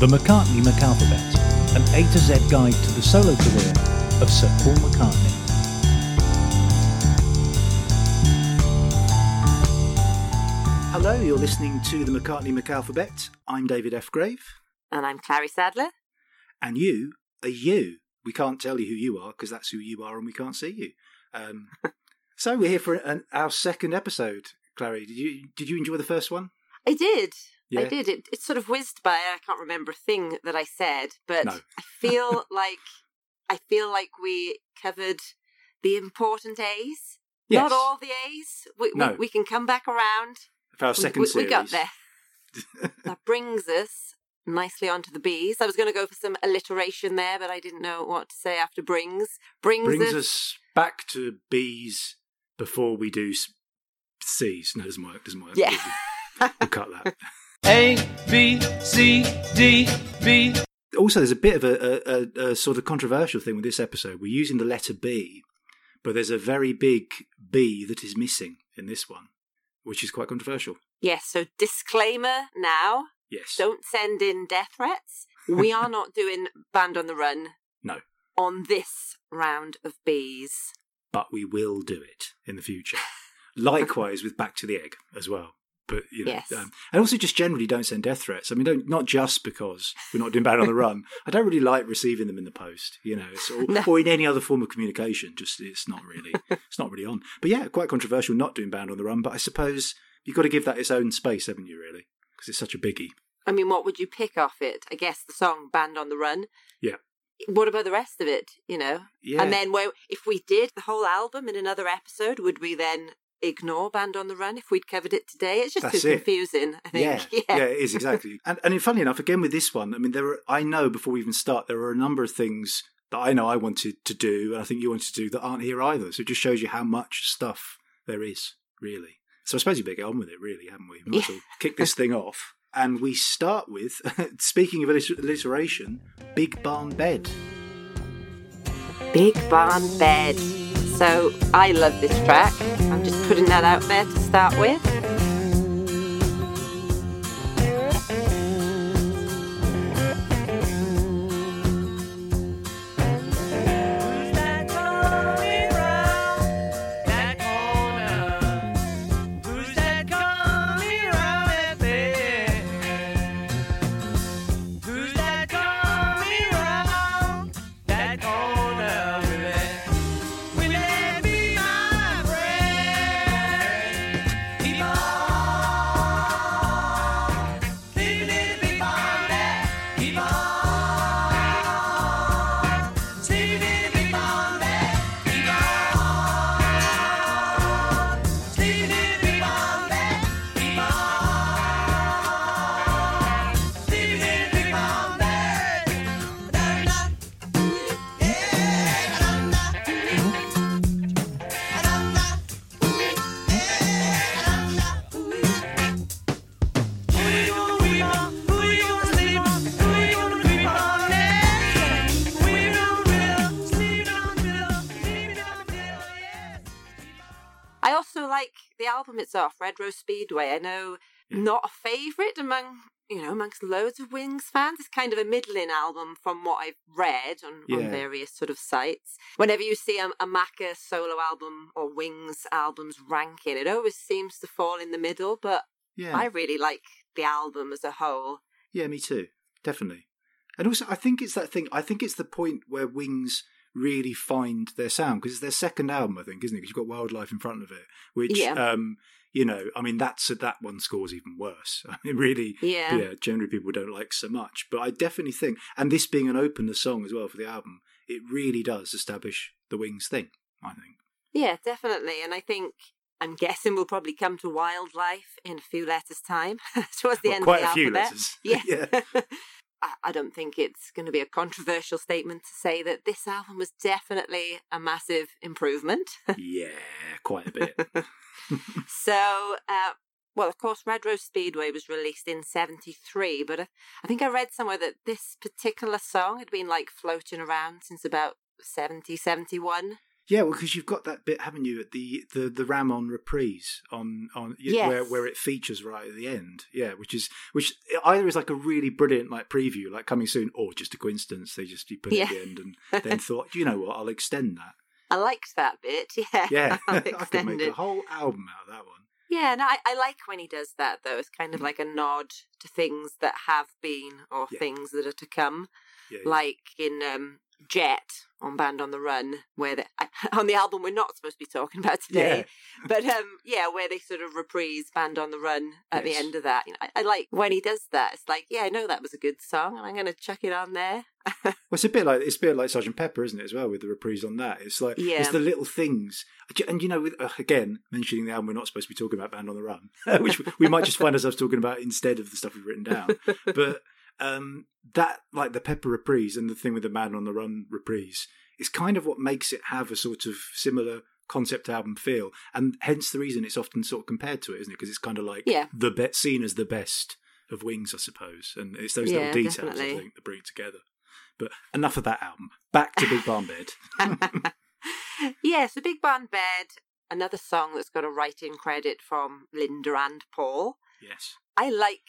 The McCartney McAlphabet, an A to Z guide to the solo career of Sir Paul McCartney. Hello, you're listening to the McCartney McAlphabet. I'm David F. Grave, And I'm Clary Sadler. and you are you. We can't tell you who you are because that's who you are, and we can't see you. Um, so we're here for an, our second episode. Clary, did you did you enjoy the first one? I did. I did. It, it sort of whizzed by. I can't remember a thing that I said, but No. I feel like I feel like we covered the important A's. Yes. Not all the A's. We, No. we, we can come back around. For our We- second we, series. we got there. that brings us nicely onto the B's. I was going to go for some alliteration there, but I didn't know what to say after brings. Brings, Brings us. us back to B's before we do C's. No, doesn't work. Doesn't work. Yeah. We'll, we'll cut that. A, B, C, D, B. also there's a bit of a, a, a, a sort of controversial thing with this episode. We're using the letter B, but there's a very big B that is missing in this one, which is quite controversial. Yes. So disclaimer now. Yes. Don't send in death threats. We are not doing Band on the Run No, on this round of bees. but we will do it in the future. Likewise with Back to the Egg as well. But you know, Yes. um, and also just generally don't send death threats. I mean, don't not just because we're not doing Band on the Run. I don't really like receiving them in the post, you know, it's, or, No. or in any other form of communication. Just it's not really, it's not really on. But yeah, quite controversial not doing Band on the Run. But I suppose you've got to give that its own space, haven't you? Really, because it's such a biggie. I mean, what would you pick off it? I guess the song Band on the Run. Yeah. What about the rest of it, you know? Yeah. And then where, if we did the whole album in another episode, would we then ignore Band on the Run if we'd covered it today? It's just That's too it. confusing, I think. Yeah, yeah, it is exactly. and and funny enough, again with this one, I mean, there are. I know before we even start, there are a number of things that I know I wanted to do, and I think you wanted to do that aren't here either. So it just shows you how much stuff there is, really. So I suppose you better get on with it, really, haven't we? We might as well kick this thing off. And we start with, speaking of alliteration, Big Barn Bed. Big Barn Bed. So I love this track. I'm just putting that out there to start with. It's off, Red Rose Speedway. I know not a favourite among you know amongst loads of Wings fans. It's kind of a middling album from what I've read on, Yeah. on various sort of sites. Whenever you see a, a Macca solo album or Wings albums ranking, it always seems to fall in the middle. But Yeah, I really like the album as a whole. Yeah, me too. Definitely. And also, I think it's that thing. I think it's the point where Wings really find their sound because it's their second album, I think, isn't it? Because you've got Wildlife in front of it, which, Yeah. um, you know, I mean, that's that one scores even worse. I mean, really, Yeah. yeah. Generally, people don't like so much, but I definitely think, and this being an opener song as well for the album, it really does establish the Wings thing. I think. Yeah, definitely. And I think I'm guessing we'll probably come to wildlife in a few letters' time towards the Well, end quite of the a few letters. Yeah. yeah. I, don't think it's going to be a controversial statement to say that this album was definitely a massive improvement. yeah, quite a bit. so, uh, well, of course, Red Rose Speedway was released in 73, but I, I think I read somewhere that this particular song had been like floating around since about 70, 71. Yeah, well, because you've got that bit, haven't you, at the the, the Ram On reprise on on Yes. where where it features right at the end. Yeah, which is which either is like a really brilliant like preview, like coming soon, or just a coincidence. They just you put it at the end and then thought, you know what, I'll extend that. I liked that bit. Yeah, Yeah, I could make a whole album out of that one. Yeah, no, I, I like when he does that though. It's kind of like a nod to things that have been or Yeah. things that are to come. Yeah, yeah. Like in um, Jet on Band on the Run, where the, on the album we're not supposed to be talking about today, but um, yeah, where they sort of reprise Band on the Run at the end of that. You know, I, I like when he does that. It's like, yeah, I know that was a good song, and I'm going to chuck it on there. Well, it's a bit like it's a bit like Sergeant Pepper, isn't it? As well with the reprise on that, it's like Yeah. it's the little things, and you know, with, uh, again mentioning the album, we're not supposed to be talking about Band on the Run, which we might just find ourselves talking about instead of the stuff we've written down. But um, that, like the Pepper reprise and the thing with the Band on the Run reprise, is kind of what makes it have a sort of similar concept album feel, and hence the reason it's often sort of compared to it, isn't it? Because it's kind of like Yeah. the be- seen as the best of Wings, I suppose, and it's those Yeah, little details definitely. I think that bring it together. But enough of that album. Back to Big Barn Bed. yeah, so Big Barn Bed, another song that's got a writing credit from Linda and Paul. yes. I like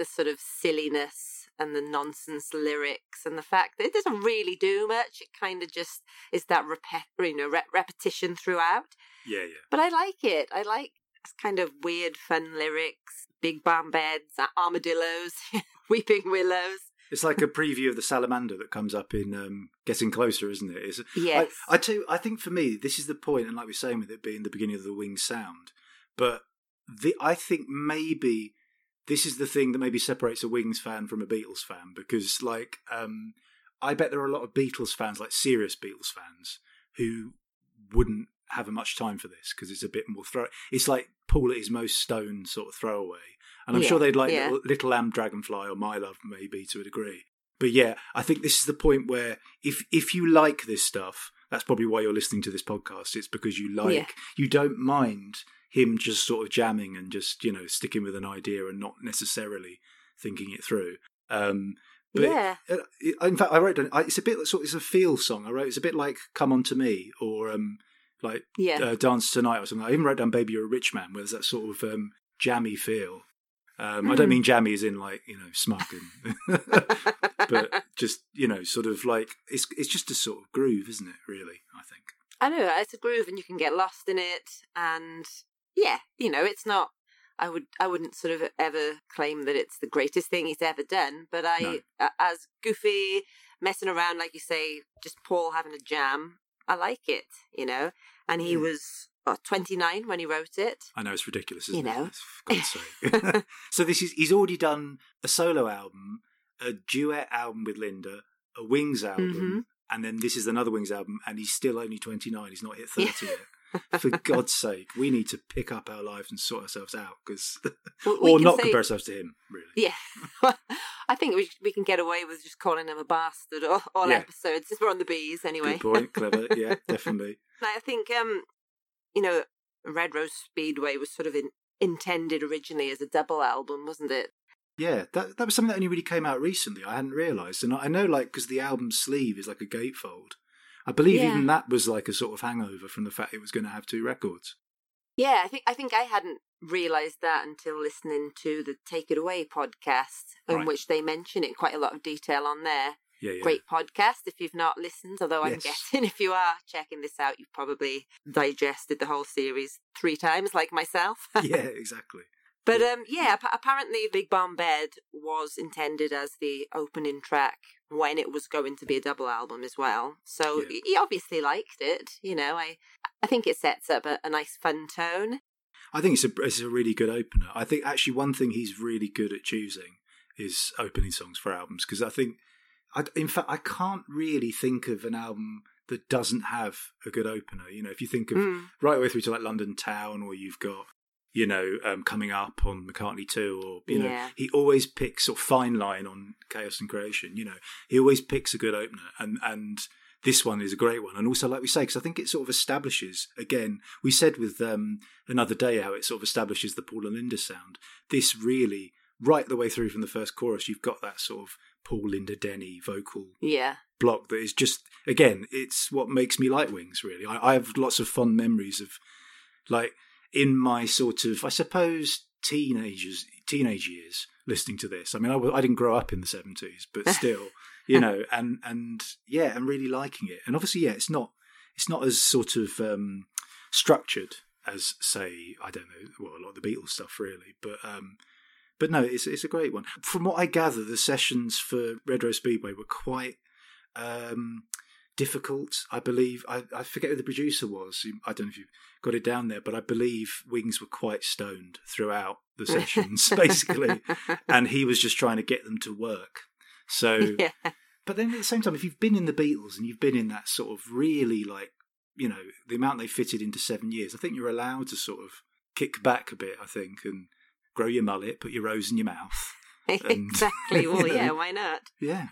the sort of silliness and the nonsense lyrics and the fact that it doesn't really do much. It kind of just is that repet, you know, re- repetition throughout. Yeah, yeah. But I like it. I like this kind of weird, fun lyrics. Big barn beds, armadillos, weeping willows. It's like a preview of the salamander that comes up in um, Getting Closer, isn't it? It's, Yes. I, I tell you, I think for me, this is the point, and like we are saying with it being the beginning of the wing sound, but the I think maybe this is the thing that maybe separates a Wings fan from a Beatles fan because, like, um, I bet there are a lot of Beatles fans, like serious Beatles fans, who wouldn't have a much time for this because it's a bit more throw. It's like Paul at his most stone sort of throwaway, and I'm Yeah, sure they'd like yeah. little, little Lamb Dragonfly or My Love maybe to a degree. But yeah, I think this is the point where if if you like this stuff, that's probably why you're listening to this podcast. It's because you like Yeah. you don't mind him just sort of jamming and just you know sticking with an idea and not necessarily thinking it through. Um, but yeah. uh, in fact, I wrote down. It's a bit sort. It's a feel song. I wrote. It's a bit like "Come On to Me" or um, like Yeah. uh, "Dance Tonight" or something. I even wrote down "Baby You're a Rich Man," where there's that sort of um, jammy feel. Um, I don't Mm. mean jammy as in like you know smug, and but just you know sort of like it's it's just a sort of groove, isn't it? Really, I think. I know it's a groove, and you can get lost in it. And yeah, you know, it's not. I would, I wouldn't sort of ever claim that it's the greatest thing he's ever done. But I, No. as goofy, messing around, like you say, just Paul having a jam. I like it, you know. And he Yeah. was what, 29 when he wrote it. I know it's ridiculous, isn't You know. it? God's sake. so this is he's already done a solo album, a duet album with Linda, a Wings album, Mhm. and then this is another Wings album, and he's still only twenty nine. He's not hit thirty yet. For God's sake, we need to pick up our lives and sort ourselves out, because We- we or not say- compare ourselves to him, really. Yeah, I think we we can get away with just calling him a bastard all, all Yeah. episodes. Since we're on the bees anyway. Good point, clever, yeah, definitely. I think, um, you know, Red Rose Speedway was sort of in, intended originally as a double album, wasn't it? Yeah, that that was something that only really came out recently. I hadn't realised, and I I know like because the album sleeve is like a gatefold. I believe Yeah. even that was like a sort of hangover from the fact it was going to have two records. Yeah, I think I think I hadn't realised that until listening to the Take It Away podcast, in Right. which they mention it in quite a lot of detail on there. Yeah, yeah. Great podcast if you've not listened, although I'm guessing if you are checking this out, you've probably digested the whole series three times, like myself. yeah, exactly. But um, yeah, ap- apparently Big Barn Bed was intended as the opening track when it was going to be a double album as well. So Yeah. he- he obviously liked it. You know, I I think it sets up a, a nice fun tone. I think it's a it's a really good opener. I think actually one thing he's really good at choosing is opening songs for albums because I think, I, in fact, I can't really think of an album that doesn't have a good opener. You know, if you think of Mm. right away through to like London Town, or you've got you know um, coming up on McCartney Two, or you know he always picks sort of fine line on Chaos and Creation. You know, he always picks a good opener, and and this one is a great one. And also, like we say, because I think it sort of establishes again. We said with um, another day how it sort of establishes the Paul and Linda sound. This really, right the way through from the first chorus, you've got that sort of Paul Linda Denny vocal Yeah, block that is just again, it's what makes me like Wings. Really, I, I have lots of fond memories of like in my sort of, I suppose, teenagers, teenage years, listening to this. I mean, I didn't grow up in the seventies, but still, you know, and and yeah, and really liking it. And obviously, yeah, it's not it's not as sort of um, structured as say I don't know, well, a lot of the Beatles stuff, really, but. um but no, it's it's a great one. From what I gather, the sessions for Red Rose Speedway were quite um, difficult. I believe I, I forget who the producer was. I don't know if you've got it down there, but I believe Wings were quite stoned throughout the sessions, basically, and he was just trying to get them to work. So, yeah. but then at the same time, if you've been in the Beatles and you've been in that sort of really like you know the amount they fitted into seven years, I think you're allowed to sort of kick back a bit. I think and grow your mullet, put your rose in your mouth. And- exactly. Well, you know. yeah, why not? Yeah.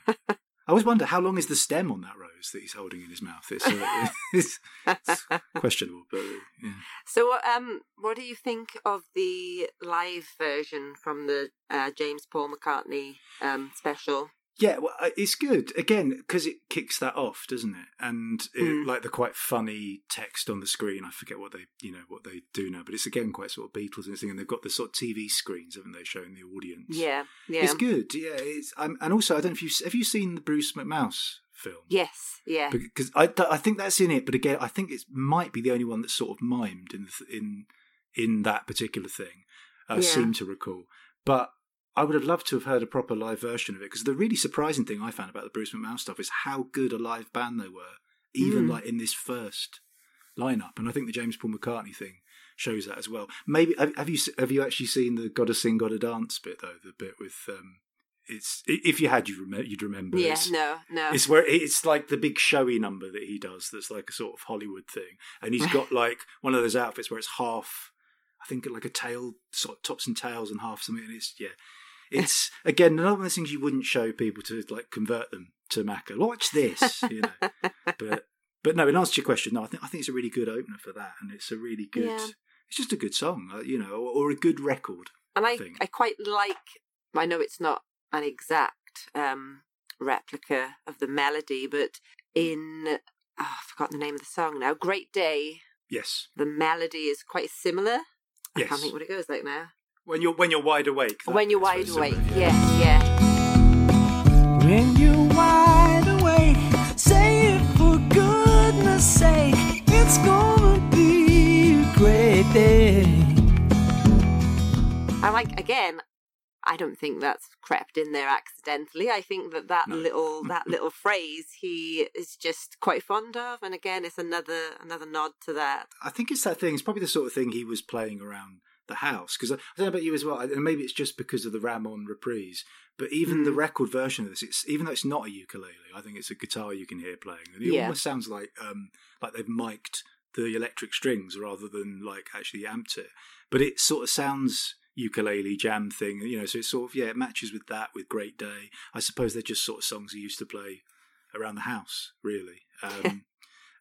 I always wonder how long is the stem on that rose that he's holding in his mouth. It's, uh, it's, it's questionable, but yeah. So, um, what do you think of the live version from the uh, James Paul McCartney um, special? Yeah, well, uh, it's good again because it kicks that off, doesn't it? And it, Mm. like the quite funny text on the screen. I forget what they, you know, what they do now, but it's again quite sort of Beatles and thing. And they've got the sort of TV screens, haven't they, showing the audience? Yeah, yeah, it's good. Yeah, it's um, and also I don't know if you have you seen the Bruce McMouse film? yes, yeah, because I, I think that's in it. But again, I think it might be the only one that's sort of mimed in the, in in that particular thing. I Yeah. seem to recall, but I would have loved to have heard a proper live version of it because the really surprising thing I found about the Bruce McMouse stuff is how good a live band they were, even Mm. like in this first lineup. And I think the James Paul McCartney thing shows that as well. Maybe have, you have you actually seen the "Gotta Sing, Gotta Dance" bit though? The bit with um, it's if you had, you rem- you'd remember. yeah. It's- No, no. it's where it's like the big showy number that he does. That's like a sort of Hollywood thing, and he's got like one of those outfits where it's half, I think like a tail, sort of tops and tails, and half something. And it's yeah, it's again another one of those things you wouldn't show people to like convert them to Macca. Watch this, you know. but but no, in answer to your question, no, I think I think it's a really good opener for that, and it's a really good. Yeah. It's just a good song, uh, you know, or, or a good record. and I, thing. I quite like. I know it's not an exact um, replica of the melody, but in oh, I've forgotten the name of the song now. Great Day. Yes, The melody is quite similar. I yes. can't think what it goes like now. When you're when you're wide awake. that when you're wide very awake, similar, yes, yeah. When you're wide awake, say it for goodness sake. It's gonna be a great day. I like again. I don't think that's crept in there accidentally. I think that that No. little that little phrase he is just quite fond of, and again, it's another another nod to that. I think it's that thing. It's probably the sort of thing he was playing around the house because I, I don't know about you as well, and maybe it's just because of the Ram On reprise. But even the Mm. record version of this, it's even though it's not a ukulele, I think it's a guitar you can hear playing, and it Yeah. almost sounds like um like they've mic'd the electric strings rather than like actually amped it. But it sort of sounds ukulele jam thing, you know. So it's sort of yeah, it matches with that with Great Day. I suppose they're just sort of songs he used to play around the house, really. Um,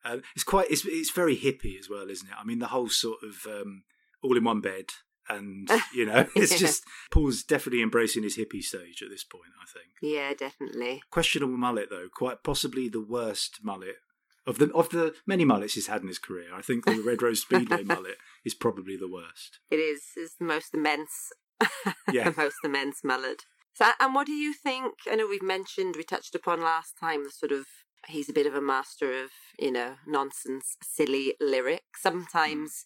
uh, it's quite it's it's very hippie as well, isn't it? I mean, the whole sort of um, all in one bed, and you know, it's Yeah. just Paul's definitely embracing his hippie stage at this point. I think Yeah, definitely. questionable mullet though, quite possibly the worst mullet of the of the many mullets he's had in his career. I think the Red Rose Speedway mullet is probably the worst. It is is the most immense, Yeah. the most immense mullet. So, and what do you think? I know we've mentioned, we touched upon last time the sort of he's a bit of a master of you know nonsense, silly lyrics. Sometimes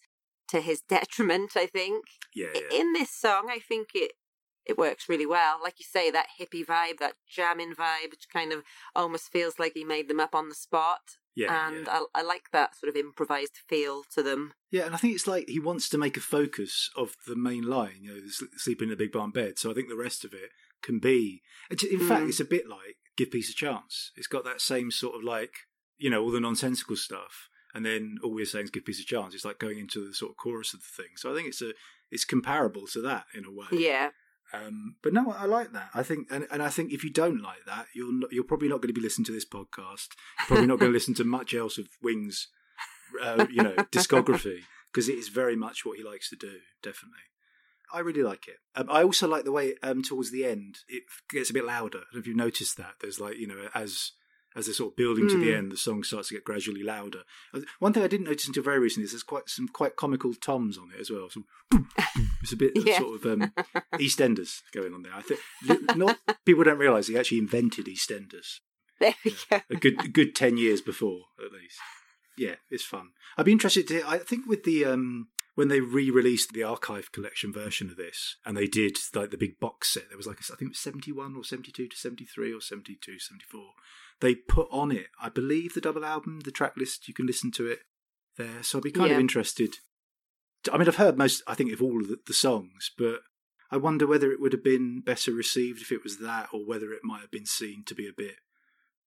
to his detriment, I think. Yeah, yeah. In this song, I think it it works really well. Like you say, that hippie vibe, that jamming vibe, which kind of almost feels like he made them up on the spot. yeah, and yeah. I, I like that sort of improvised feel to them. Yeah, and I think it's like he wants to make a focus of the main line, you know, sleeping in a big barn bed. So I think the rest of it can be. it's- In fact, Mm. it's a bit like Give Peace a Chance. It's got that same sort of like, you know, all the nonsensical stuff, and then all we're saying is Give Peace a Chance. It's like going into the sort of chorus of the thing. So I think it's a it's comparable to that in a way. Yeah, Um, but no, I like that. I think, and, and I think if you don't like that, you're not, you're probably not going to be listening to this podcast. You're probably not going to listen to much else of Wings, uh, you know, discography because it is very much what he likes to do. Definitely, I really like it. Um, I also like the way um, towards the end it gets a bit louder. I don't know if you've noticed that. There's like you know as as they're sort of building to the Mm. end, the song starts to get gradually louder. Uh, One thing I didn't notice until very recently is there's quite some quite comical toms on it as well. Some it's a bit of Yeah. sort of um, EastEnders going on there. I think not people don't realise he actually invented EastEnders There we go. a good a good ten years before at least. Yeah, it's fun. I'd be interested to. I think with the um when they re-released the archive collection version of this, and they did like the big box set. There was like I think it was seventy-one or seventy-two to seventy-three or 72, 74. They put on it, I believe, the double album, the track list. You can listen to it there. So I'd be kind of Yeah. interested. I mean, I've heard most, I think, of all of the, the songs, but I wonder whether it would have been better received if it was that, or whether it might have been seen to be a bit.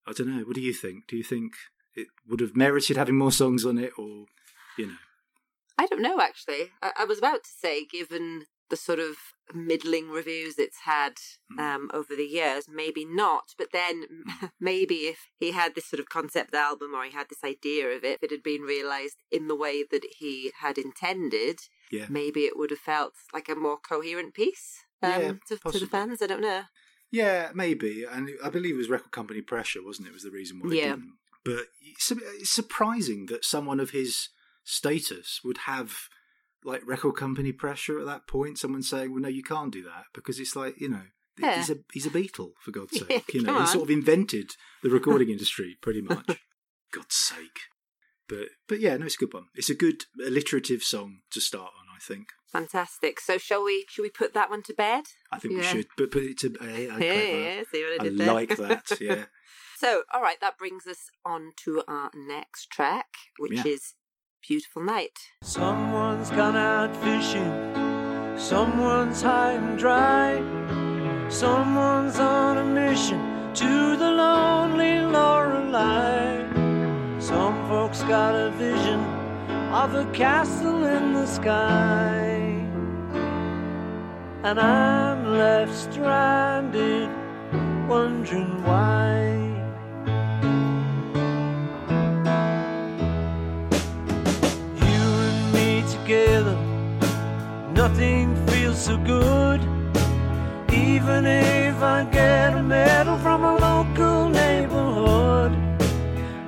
I don't know. What do you think? Do you think it would have merited having more songs on it, or you know? I don't know, actually. I, I was about to say, given the sort of middling reviews it's had Hmm. um, over the years, maybe not. But then maybe if he had this sort of concept album or he had this idea of it, if it had been realised in the way that he had intended, Yeah. maybe it would have felt like a more coherent piece um, Yeah, to, to the fans. I don't know. Yeah, maybe. And I believe it was record company pressure, wasn't it? Was the reason why. it Yeah. didn't. But it's surprising that someone of his status would have like record company pressure at that point. Someone saying, "Well, no, you can't do that," because it's like you know. Yeah. He's a he's a Beatle for God's Yeah, sake. you know, he on. sort of invented the recording industry pretty much. God's sake. But but yeah, no, it's a good one. It's a good alliterative song to start on. I think. Fantastic. So shall we? Shall we put that one to bed? I think we should. But put it to. Eh, yeah, clever. yeah. See what I like that. Yeah. So, all right, that brings us on to our next track, which Yeah. is Beautiful Night. Someone's gone out fishing, someone's high and dry, someone's on a mission to the lonely Lorelei. Some folks got a vision of a castle in the sky, and I'm left stranded, wondering why. Nothing feels so good. Even if I get a medal from a local neighborhood,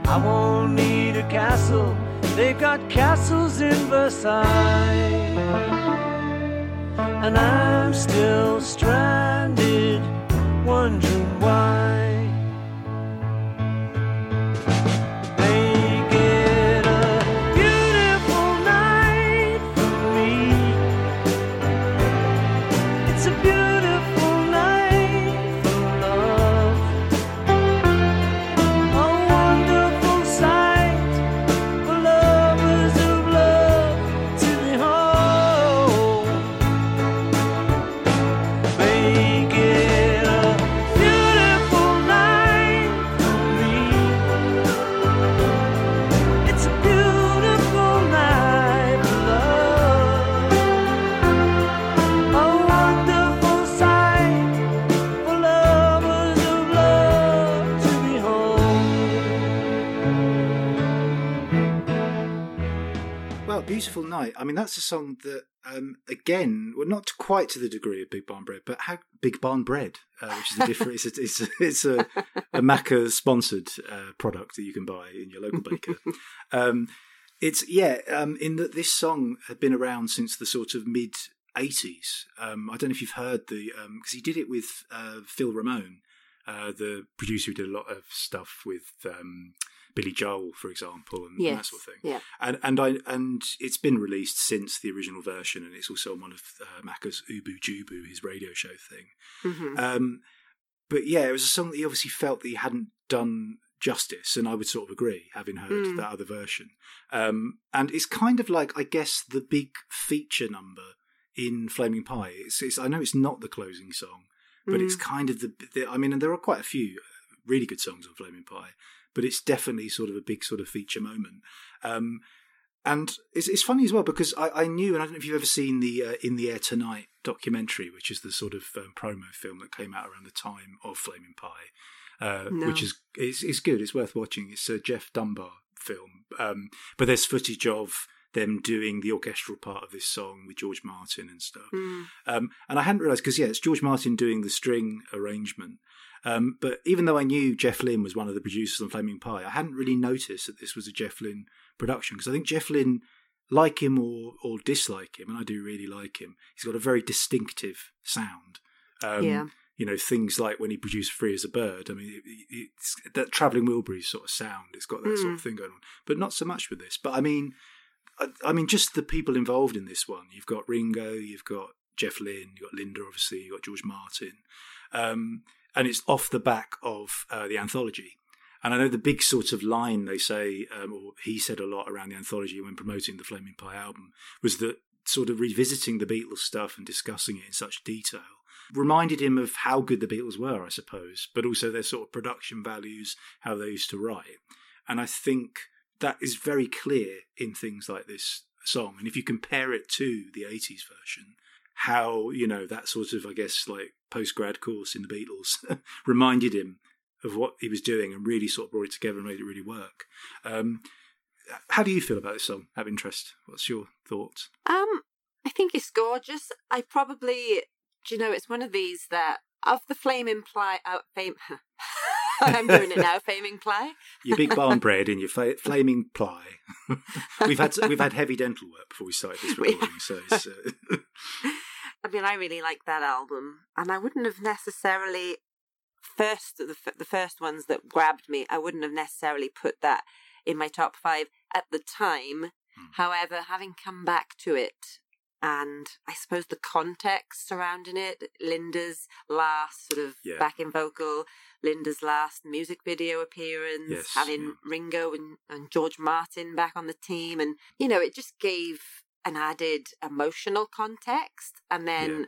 I won't need a castle. They've got castles in Versailles. And I'm still stranded, wondering why. Night. I mean, that's a song that, um, again, well, not quite to the degree of Big Barn Bread, but how Big Barn Bread, uh, which is a different. it's a, it's a, it's a, a Macca sponsored uh, product that you can buy in your local baker. um, it's yeah. Um, in that this song had been around since the sort of mid '80s. Um, I don't know if you've heard the because he did it with uh, Phil Ramone, uh, the producer who did a lot of stuff with um, Billy Joel, for example, and, and that sort of thing Yeah. and and I and it's been released since the original version, and it's also on one of uh, Macca's Oobu Joobu, his radio show thing. hmm Um, but yeah, it was a song that he obviously felt that he hadn't done justice, and I would sort of agree, having heard Mm. that other version. Um, and it's kind of like, I guess, the big feature number in Flaming Pie. It's, it's I know it's not the closing song, but it's kind of the, the. I mean, and there are quite a few really good songs on Flaming Pie, but it's definitely sort of a big sort of feature moment. Um, and it's, it's funny as well because I, I knew, and I don't know if you've ever seen the uh, In the Air Tonight documentary, which is the sort of um, promo film that came out around the time of Flaming Pie, uh, No. which is, is is good. It's worth watching. It's a Jeff Dunbar film, um, but there's footage of them doing the orchestral part of this song with George Martin and stuff. Mm. Um, and I hadn't realised because yeah, it's George Martin doing the string arrangement, Um, but even though I knew Jeff Lynne was one of the producers on Flaming Pie, I hadn't really noticed that this was a Jeff Lynne production because I think Jeff Lynne, like him or or dislike him, and I do really like him, he's got a very distinctive sound. Um, Yeah. You know, things like when he produced Free as a Bird. I mean, it, it- it's that Travelling Wilburys sort of sound. It's got that sort of thing going on, but not so much with this. But I mean, I, I mean, just the people involved in this one. You've got Ringo, you've got Jeff Lynne, you've got Linda, obviously, you've got George Martin, um, and it's off the back of uh, the anthology. And I know the big sort of line they say, um, or he said a lot around the anthology when promoting the Flaming Pie album, was that sort of revisiting the Beatles stuff and discussing it in such detail reminded him of how good the Beatles were, I suppose, but also their sort of production values, how they used to write. And I think that is very clear in things like this song. And if you compare it to the 80s version, how, you know, that sort of, I guess, like post grad course in the Beatles reminded him of what he was doing and really sort of brought it together and made it really work. Um, how do you feel about this song? Have interest? What's your thoughts? Um, I think it's gorgeous. I probably, do you know, it's one of these that of the flame imply out fame. I'm doing it now. Flaming ply. Your big barn bread and your fla- flaming ply. we've had we've had heavy dental work before we started this recording, so it's, uh, I mean, I really like that album, and I wouldn't have necessarily first the the first ones that grabbed me. I wouldn't have necessarily put that in my top five at the time. Hmm. However, having come back to it, and I suppose the context surrounding it, Linda's last sort of Yeah. backing vocal, Linda's last music video appearance, Yes, having yeah. Ringo and, and George Martin back on the team, and you know, it just gave an added emotional context. And then Yeah.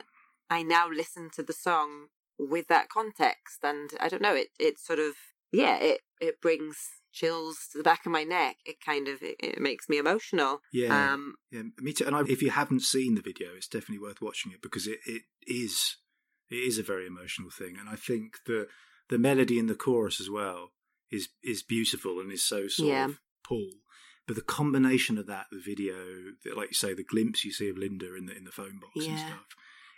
I now listen to the song with that context, and I don't know, it it sort of yeah, it it brings chills to the back of my neck. It kind of it, it makes me emotional. yeah, Um, yeah, me too. And I, if you haven't seen the video, it's definitely worth watching it because it, it is it is a very emotional thing, and I think the the melody in the chorus as well is is beautiful and is so sort Yeah. of pull. But the combination of that, the video, like you say, the glimpse you see of Linda in the in the phone box and stuff.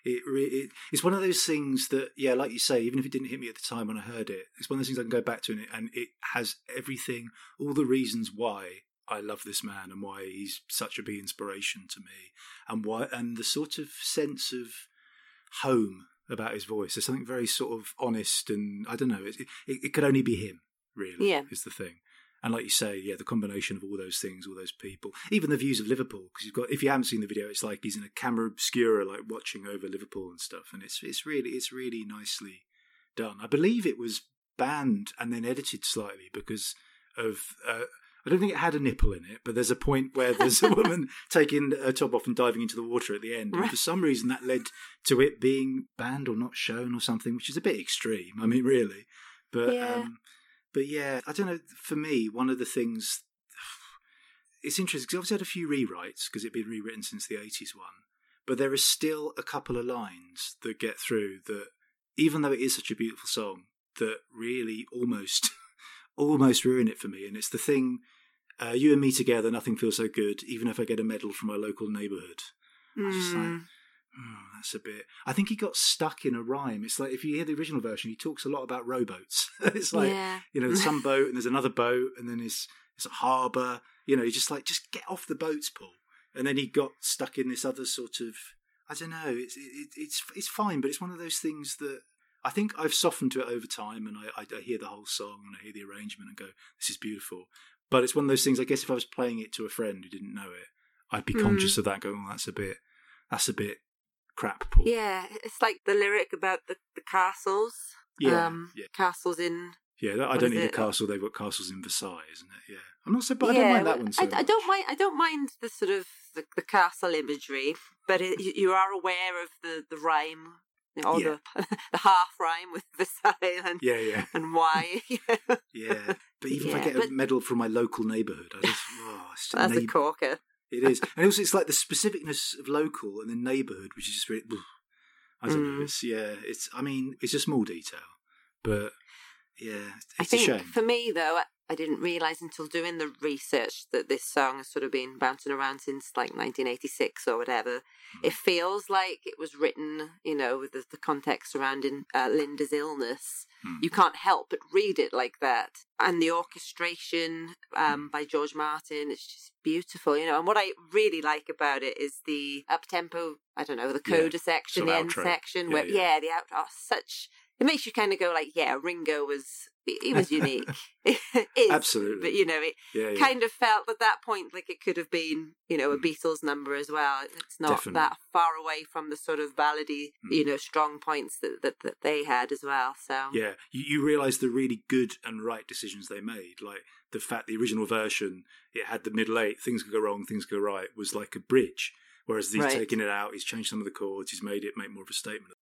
It, re- it it's one of those things that yeah, like you say, even if it didn't hit me at the time when I heard it, it's one of those things I can go back to and it, and it has everything, all the reasons why I love this man and why he's such a big inspiration to me, and why and the sort of sense of home about his voice. There's something very sort of honest and I don't know. It, it, it could only be him, really. Yeah. is the thing. And like you say, yeah, the combination of all those things, all those people, even the views of Liverpool, because you've got if you haven't seen the video, it's like he's in a camera obscura, like watching over Liverpool and stuff, and it's it's really it's really nicely done. I believe it was banned and then edited slightly because of. Uh, I don't think it had a nipple in it, but there's a point where there's a woman taking her top off and diving into the water at the end. And for some reason, that led to it being banned or not shown or something, which is a bit extreme. I mean, really. But Yeah. um, but yeah, I don't know. For me, one of the things it's interesting because I've had a few rewrites because it'd been rewritten since the '80s one, but there is still a couple of lines that get through that, even though it is such a beautiful song, that really almost almost ruin it for me. And it's the thing. Uh, you and me together, nothing feels so good. Even if I get a medal from my local neighbourhood, I just like, mm, Oh, that's a bit. I think he got stuck in a rhyme. It's like if you hear the original version, he talks a lot about rowboats. it's like yeah. you know, there's some boat and there's another boat, and then there's it's a harbour. You know, he's just like just get off the boats, Paul. And then he got stuck in this other sort of. I don't know. It's it, it's it's fine, but it's one of those things that I think I've softened to it over time, and I, I I hear the whole song and I hear the arrangement and go, this is beautiful. But it's one of those things. I guess if I was playing it to a friend who didn't know it, I'd be Mm. conscious of that. Going, oh, that's a bit, that's a bit crap, Paul. Yeah, it's like the lyric about the, the castles. Yeah, um, yeah. castles in. Yeah, that, I don't need a castle. They've got castles in Versailles, isn't it? Yeah, I'm not so, but I don't mind that one. So I, I don't mind. I don't mind the sort of the, the castle imagery, but it, you, you are aware of the the rhyme or Yeah. the the half rhyme with Versailles and Yeah, yeah, and why. yeah. But even if I Yeah, get a medal from my local neighbourhood, I just oh, it's just That's a corker. It is, and also it's like the specificness of local and the neighbourhood, which is just really. I don't know. Mm. It's yeah. It's I mean, it's a small detail, but yeah, I it's think a shame. for me though, I didn't realize until doing the research that this song has sort of been bouncing around since like 1986 or whatever. Hmm. It feels like it was written, you know, with the, the context surrounding uh, Linda's illness. Hmm. You can't help but read it like that. And the orchestration um, by George Martin, it's just beautiful, you know. And what I really like about it is the up tempo, I don't know, the Yeah, coda section, sort the of end section, Yeah, where, yeah. yeah, the outro, oh, such. It makes you kind of go like, yeah, Ringo was he was unique. Is, Absolutely. but you know, it Yeah, yeah. kind of felt at that point like it could have been, you know, a Beatles number as well. It's not Mm. Definitely. that far away from the sort of ballady, Mm. you know, strong points that, that that they had as well. So Yeah, you, you realise the really good and right decisions they made. Like the fact the original version, it had the middle eight, things could go wrong, things could go right, was like a bridge. Whereas he's Right. taken it out, he's changed some of the chords, he's made it make more of a statement.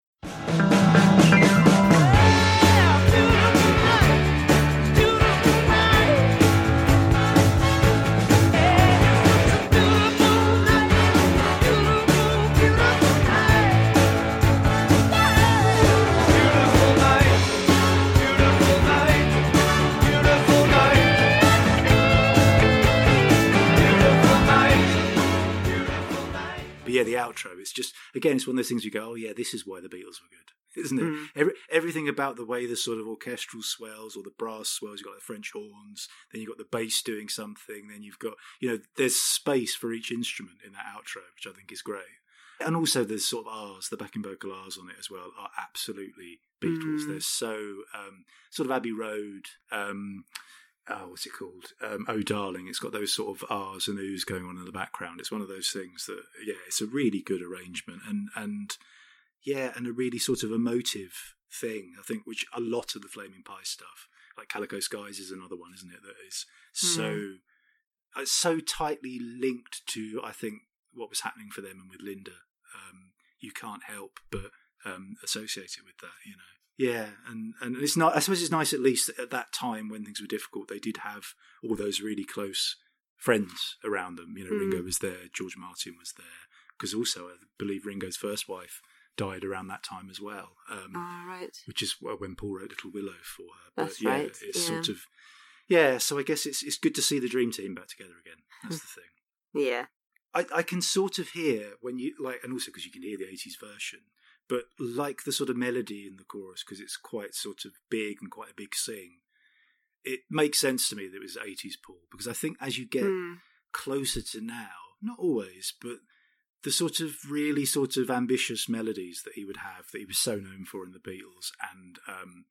Outro, it's just, again, it's one of those things you go, oh yeah, this is why the Beatles were good, isn't it? Mm. Every, everything about the way the sort of orchestral swells or the brass swells, you've got the French horns, then you've got the bass doing something, then you've got, you know, there's space for each instrument in that outro, which I think is great. And also the sort of R's, the backing vocal R's on it as well are absolutely Beatles. Mm. They're so um, sort of Abbey Road. Um, oh, what's it called? Um, oh, darling. It's got those sort of R's and O's going on in the background. It's one of those things that, yeah, it's a really good arrangement and and yeah, and a really sort of emotive thing. I think which a lot of the Flaming Pie stuff, like Calico Skies, is another one, isn't it? That is so uh, so tightly linked to I think what was happening for them and with Linda. Um, you can't help but um, associate it with that, you know. Yeah, and and it's not. I suppose it's nice at least at that time when things were difficult, they did have all those really close friends around them. You know, Mm. Ringo was there, George Martin was there, because also I believe Ringo's first wife died around that time as well. Um, all right. which is when Paul wrote Little Willow for her. That's but yeah, right, it's yeah. sort of yeah. So I guess it's it's good to see the dream team back together again. That's the thing. Yeah. I, I can sort of hear when you like, and also because you can hear the '80s version, but like the sort of melody in the chorus because it's quite sort of big and quite a big sing. It makes sense to me that it was '80s Paul because I think as you get Mm. closer to now, not always, but the sort of really sort of ambitious melodies that he would have that he was so known for in the Beatles and um,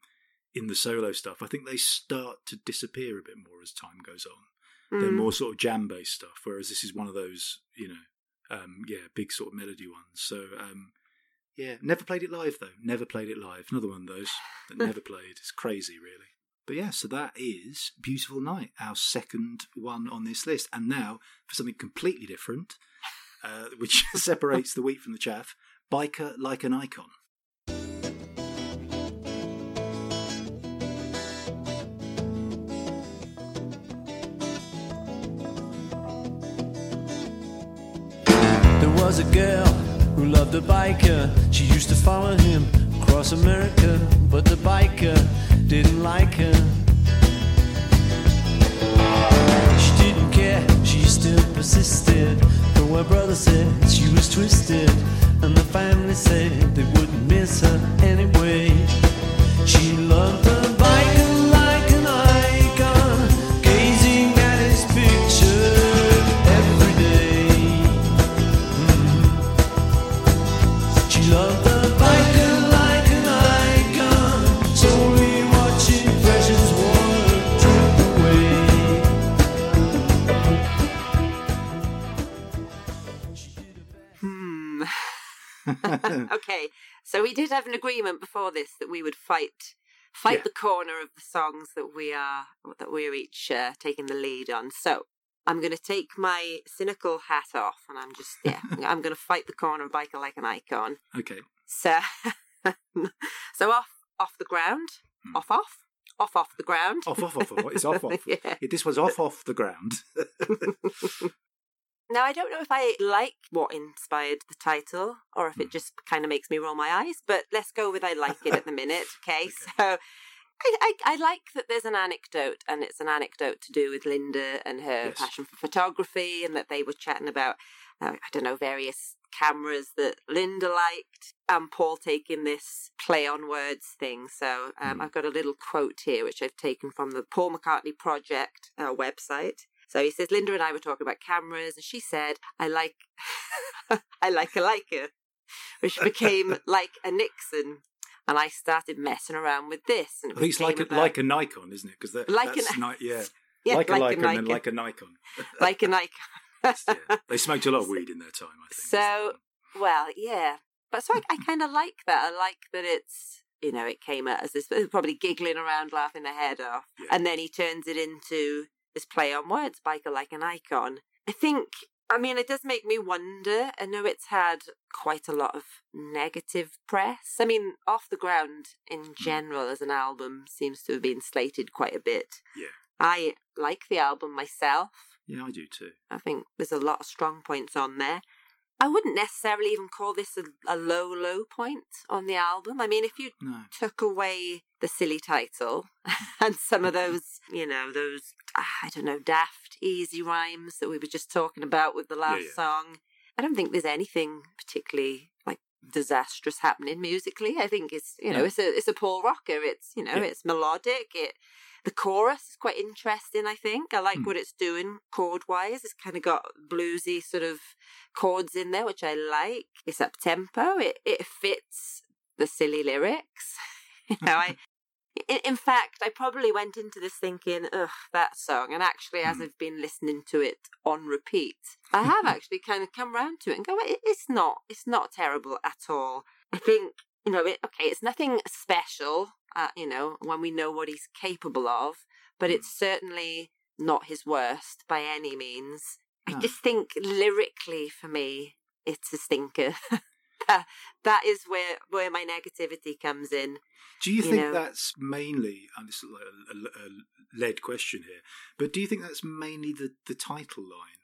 in the solo stuff, I think they start to disappear a bit more as time goes on. They're Mm. more sort of jam based stuff, whereas this is one of those, you know, um, yeah, big sort of melody ones. So, um, yeah, never played it live though. Never played it live. Another one of those that never played. It's crazy, really. But yeah, so that is Beautiful Night, our second one on this list. And now for something completely different, uh, which separates the wheat from the chaff Biker Like an Icon. There was a girl who loved a biker. She used to follow him across America, but the biker didn't like her. She didn't care, she still persisted. Though her brother said she was twisted, and the family said they wouldn't miss her anyway. She loved so we did have an agreement before this that we would fight fight Yeah. the corner of the songs that we are that we're each uh, taking the lead on. So I'm going to take my cynical hat off, and I'm just yeah, I'm going to fight the corner of biker like an icon. okay. So so off off the ground, Hmm. off off off off the ground. Off, off, off, off. It's off, off. yeah. Yeah, This was off, off the ground. Now, I don't know if I like what inspired the title or if Hmm. it just kind of makes me roll my eyes, but let's go with I like it at the minute. Okay. So I, I, I like that there's an anecdote, and it's an anecdote to do with Linda and her Yes. passion for photography, and that they were chatting about, uh, I don't know, various cameras that Linda liked, and Paul taking this play on words thing. So um, Hmm. I've got a little quote here, which I've taken from the Paul McCartney Project uh, website. So he says, Linda and I were talking about cameras, and she said, I like, I like a Leica, which became like a Nixon. And I started messing around with this. And it I think it's like a, about- like a Nikon, isn't it? Because Like that's an- ni- yeah, yeah, like a like a and Nikon. like a Nikon. like a Nikon. yeah. They smoked a lot of weed in their time, I think. So- Well, yeah. But so I, I kind of like that. I like that it's, you know, it came out as this, probably giggling around, laughing their head off. Yeah. And then he turns it into this play on words, biker like an icon. I think, I mean, it does make me wonder. I know it's had quite a lot of negative press. I mean, Off the Ground Hmm. in general as an album seems to have been slated quite a bit. Yeah. I like the album myself. Yeah, I do too. I think there's a lot of strong points on there. I wouldn't necessarily even call this a, a low, low point on the album. I mean, if you No. took away the silly title and some of those, you know, those, ah, I don't know, daft, easy rhymes that we were just talking about with the last yeah. song, I don't think there's anything particularly like disastrous happening musically. I think it's, you know, No. it's a it's a Paul Rocker. It's, you know, Yeah. it's melodic. It the chorus is quite interesting, I think. I like Hmm. what it's doing chord wise. It's kind of got bluesy sort of chords in there, which I like. It's up tempo. It it fits the silly lyrics. you know, I in, in fact, I probably went into this thinking, ugh, that song. And actually, as Hmm. I've been listening to it on repeat, I have actually kind of come round to it and go, it's not, it's not terrible at all. I think, you know, it, okay, it's nothing special, uh, you know, when we know what he's capable of, but it's certainly not his worst by any means. I just think lyrically for me, it's a stinker. that, that is where, where my negativity comes in. Do you you think know. that's mainly, and this is like a, a, a lead question here, but do you think that's mainly the, the title line?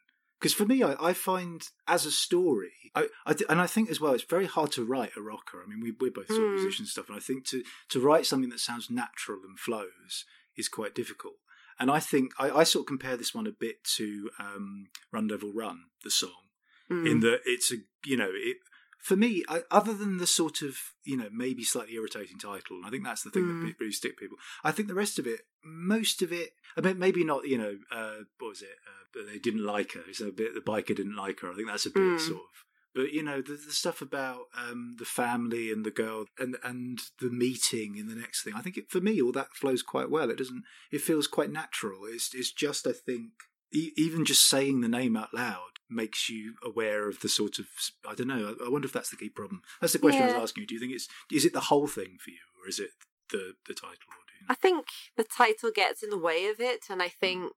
Because for me, I, I find as a story, I, I th- and I think as well, it's very hard to write a rocker. I mean, we, we're both sort of Mm. musicians and stuff, and I think to, to write something that sounds natural and flows is quite difficult. And I think I, I sort of compare this one a bit to um, Run Devil Run, the song, Mm. in that it's a you know it for me I, other than the sort of you know maybe slightly irritating title and i think that's the thing Mm. that really stick people i think the rest of it most of it i mean maybe not you know uh what was it uh, they didn't like her it's a bit the biker didn't like her i think that's a bit Mm. sort of but you know the, the stuff about um, the family and the girl and and the meeting in the next thing i think it, for me all that flows quite well it doesn't it feels quite natural it's it's just i think e- even just saying the name out loud makes you aware of the sort of I don't know. I, I wonder if that's the key problem. That's the question I was asking you. Do you think it's is it the whole thing for you, or is it the the title? Or do you I think the title gets in the way of it, and I think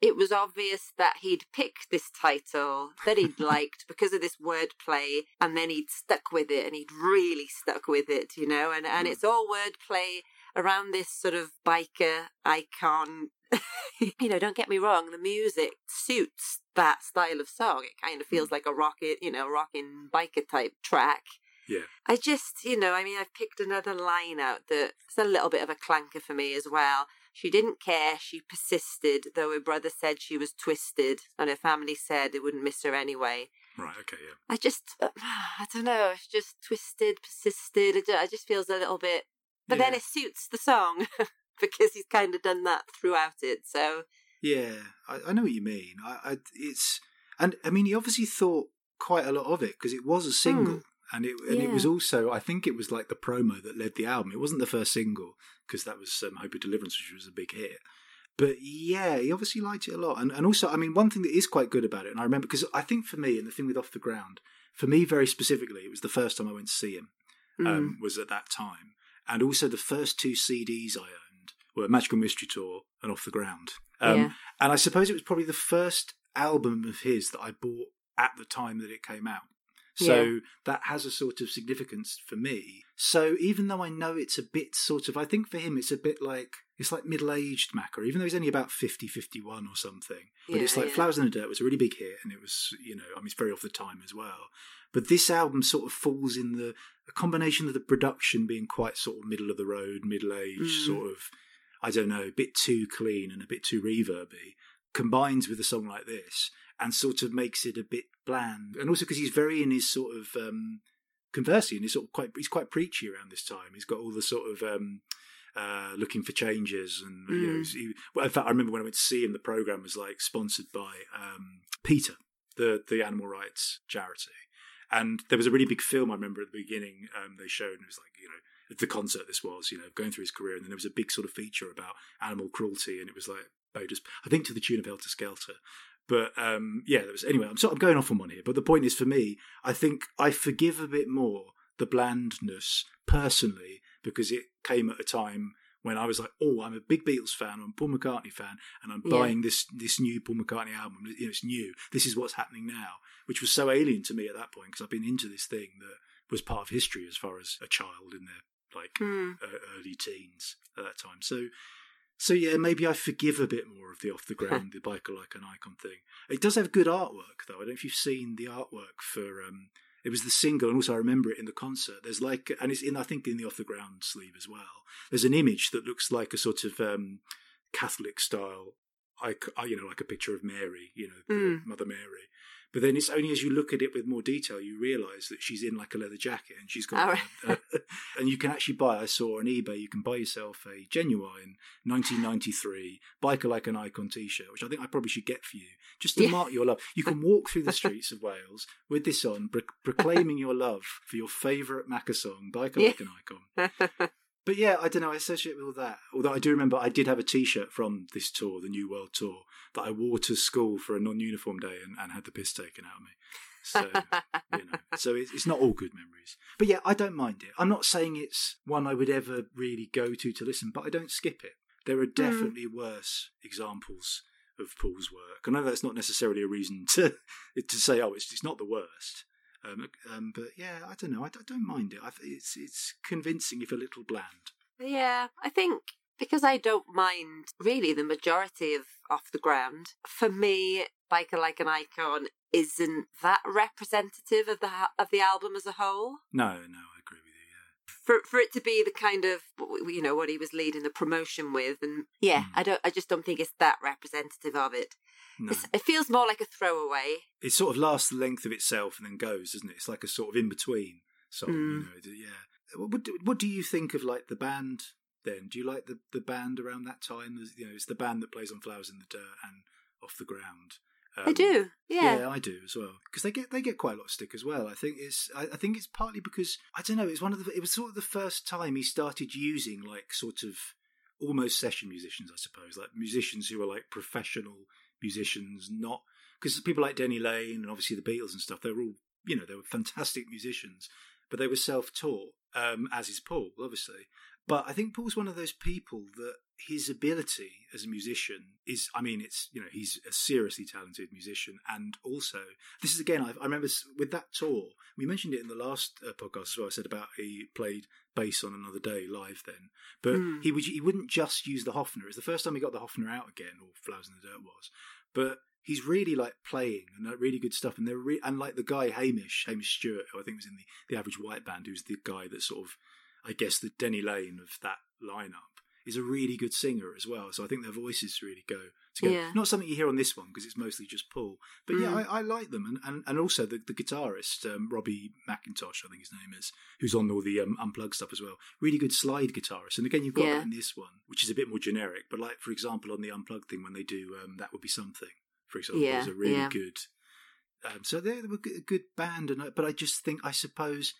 it was obvious that he'd picked this title that he'd liked because of this wordplay, and then he'd stuck with it, and he'd really stuck with it, you know. And and Mm. it's all wordplay around this sort of biker icon. you know, don't get me wrong, the music suits that style of song. It kind of feels like a rocket, you know, rocking biker type track. Yeah. I just, you know, I mean, I've picked another line out that's a little bit of a clanker for me as well. She didn't care. She persisted, though her brother said she was twisted, and her family said they wouldn't miss her anyway. Right. Okay. Yeah. I just, uh, I don't know. It's just twisted, persisted. It, just feels a little bit. But then it suits the song because he's kind of done that throughout it. So Yeah, I, I know what you mean. I, I it's and I mean he obviously thought quite a lot of it because it was a single. And it and it was Hmm. Also, I think it was like the promo that led the album. It wasn't the first single because that was um, "Hope of Deliverance," which was a big hit. But yeah, he obviously liked it a lot. And and also, I mean, one thing that is quite good about it, and I remember because I think for me, and the thing with Off the Ground, for me very specifically, it was the first time I went to see him mm, um, was at that time, and also the first two CDs I owned were Magical Mystery Tour and Off the Ground. Um, Yeah. And I suppose it was probably the first album of his that I bought at the time that it came out. So Yeah. that has a sort of significance for me. So even though I know it's a bit sort of, I think for him it's a bit like, it's like middle aged Macca, even though he's only about 50, 51 or something. But it's like yeah. Flowers in the Dirt was a really big hit and it was, you know, I mean, it's very off the time as well. But this album sort of falls in the a combination of the production being quite sort of middle of the road, middle aged, Mm. sort of, I don't know, a bit too clean and a bit too reverby, combines with a song like this and sort of makes it a bit bland. And also because he's very in his sort of, um, conversely, and he's sort of quite, he's quite preachy around this time. He's got all the sort of, um, uh, looking for changes, and you know, Mm. he, well, in fact, I remember when I went to see him, the program was like sponsored by um, PETA, the the animal rights charity, and there was a really big film I remember at the beginning. Um, they showed, and it was like you know the concert. This was you know going through his career, and then there was a big sort of feature about animal cruelty, and it was like Bodas, I think to the tune of Helter Skelter. But um, yeah, there was anyway. I'm sort of going off on one here, but the point is for me, I think I forgive a bit more the blandness personally because it came at a time when I was like, oh, I'm a big Beatles fan, I'm a Paul McCartney fan, and I'm Yeah. buying this this new Paul McCartney album. You know, it's new. This is what's happening now, which was so alien to me at that point because I've been into this thing that was part of history as far as a child in their like uh, early teens at that time. So, so yeah, maybe I forgive a bit more of the off the ground, the biker like an icon thing. It does have good artwork though. I don't know if you've seen the artwork for. Um, it was the single, and also I remember it in the concert. There's like, and it's in I think in the off the ground sleeve as well. There's an image that looks like a sort of um, Catholic style, ic- uh, you know, like a picture of Mary, you know, Mm. Mother Mary. But then it's only as you look at it with more detail you realise that she's in like a leather jacket and she's got, right. uh, and you can actually buy. I saw on eBay you can buy yourself a genuine 1993 biker like an icon T-shirt, which I think I probably should get for you just to Yeah. mark your love. You can walk through the streets of Wales with this on, pro- proclaiming your love for your favourite Macca song, biker Yeah. like an icon. But yeah, I don't know. I associate with all that. Although I do remember I did have a T-shirt from this tour, the New World Tour, that I wore to school for a non-uniform day and, and had the piss taken out of me. So you know, so it's, it's not all good memories. But yeah, I don't mind it. I'm not saying it's one I would ever really go to to listen, but I don't skip it. There are hmm. definitely worse examples of Paul's work. I know that's not necessarily a reason to to say, oh, it's it's not the worst. Um, um, but yeah, I don't know. I, I don't mind it. I, it's it's convincing if a little bland. Yeah, I think because I don't mind really the majority of off the ground. For me, Biker Like an Icon isn't that representative of the of the album as a whole. No, no, I agree with you. Yeah. For for it to be the kind of you know what he was leading the promotion with, and yeah, Mm. I don't, I just don't think it's that representative of it. No. It's, it feels more like a throwaway. it sort of lasts the length of itself and then goes, doesn't it? It's like a sort of in between song, you Mm. know. Yeah. What do, what do you think of like the band? Then do you like the the band around that time? You know, it's the band that plays on Flowers in the Dirt and Off the Ground. I Um, do, yeah. I do as well because they get they get quite a lot of stick as well. I think it's I, I think it's partly because I don't know. It's one of the it was sort of the first time he started using like sort of almost session musicians, I suppose, like musicians who are like professional musicians, not because people like Denny Laine and obviously the Beatles and stuff. They were all you know they were fantastic musicians, but they were self taught, um, as is Paul, obviously. But I think Paul's one of those people that his ability as a musician is, I mean, it's, you know, he's a seriously talented musician. And also, this is again, I, I remember with that tour, we mentioned it in the last uh, podcast as well. I said about he played bass on Another Day live then. But Mm. he, would, he wouldn't just use the Hofner. It was the first time he got the Hofner out again, or Flowers in the Dirt was. But he's really like playing and like, really good stuff. And they're re- and like the guy Hamish, Hamish Stewart, who I think was in the, the Average White Band, who's the guy that sort of I guess the Denny Laine of that lineup is a really good singer as well. So I think their voices really go together. Yeah. Not something you hear on this one because it's mostly just Paul, but yeah, Mm. I, I like them, and and, and also the, the guitarist um, Robbie McIntosh, I think his name is, who's on all the um, unplugged stuff as well. Really good slide guitarist, and again you've got Yeah. that in this one, which is a bit more generic. But like for example on the unplugged thing when they do um, that would be something, for example, Yeah, is a really yeah. good. Um, so they were a good band, and I- but I just think I suppose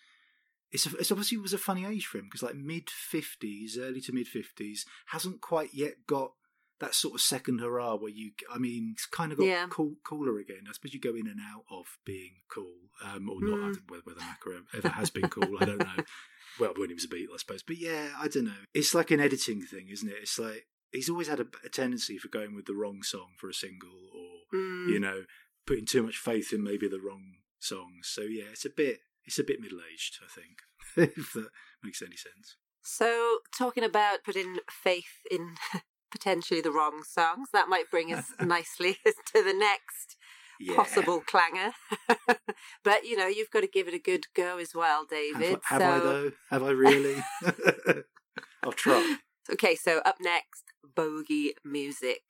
it's, a, it's obviously was a funny age for him because like mid fifties, early to mid fifties, hasn't quite yet got that sort of second hurrah where you, I mean, it's kind of got Yeah. cool, cooler again. I suppose you go in and out of being cool, um, or not. Mm. whether, whether Macca ever has been cool, I don't know. Well, when he was a Beatle, I suppose. But yeah, I don't know. It's like an editing thing, isn't it? It's like he's always had a, a tendency for going with the wrong song for a single, or Mm. you know, putting too much faith in maybe the wrong songs. So yeah, it's a bit it's a bit middle aged, I think, if that makes any sense. So, talking about putting faith in potentially the wrong songs, that might bring us nicely to the next Yeah. possible clanger. but you know, you've got to give it a good go as well, Have, David. have so, I though? Have I really? I'll try. Okay, so up next, bogey music.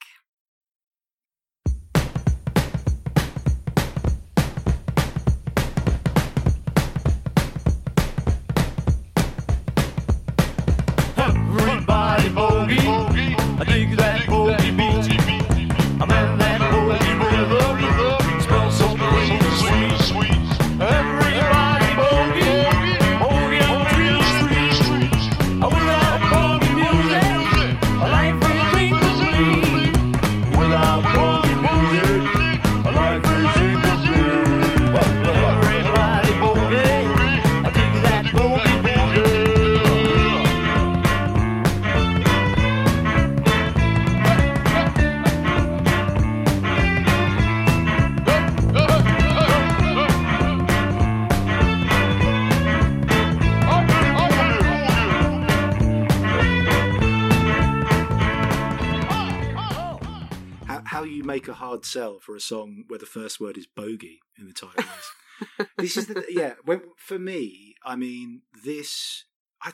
Hard sell for a song where the first word is bogey in the title this is the yeah. When, for me, I mean this. I,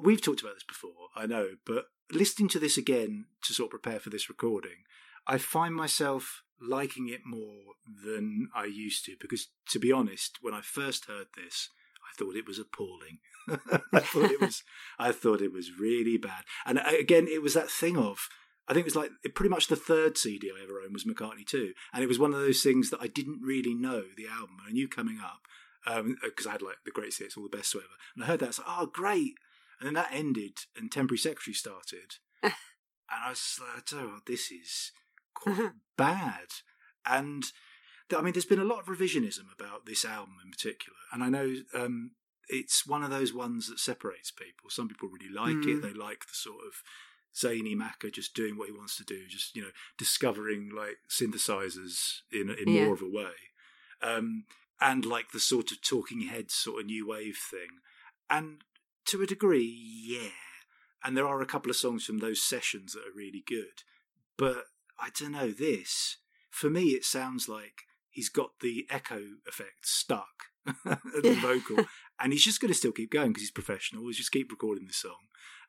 we've talked about this before, I know, but listening to this again to sort of prepare for this recording, I find myself liking it more than I used to. Because to be honest, when I first heard this, I thought it was appalling. I thought it was. I thought it was really bad. And uh, again, it was that thing of. I think it was like pretty much the third CD I ever owned was McCartney 2. And it was one of those things that I didn't really know the album. I knew coming up because I had like the greatest hits, all the best, whatever. And I heard that, I was like, oh, great. And then that ended and Temporary Secretary started. and I was like, oh, this is quite bad. And th- I mean, there's been a lot of revisionism about this album in particular. And I know um, it's one of those ones that separates people. Some people really like it, Mm. they like the sort of zany Macca just doing what he wants to do, just you know, discovering like synthesizers in in Yeah. more of a way, um, and like the sort of Talking Heads sort of new wave thing, and to a degree, yeah. And there are a couple of songs from those sessions that are really good, but I don't know this. For me, it sounds like he's got the echo effect stuck at the vocal, and he's just going to still keep going because he's professional. He's just keep recording the song.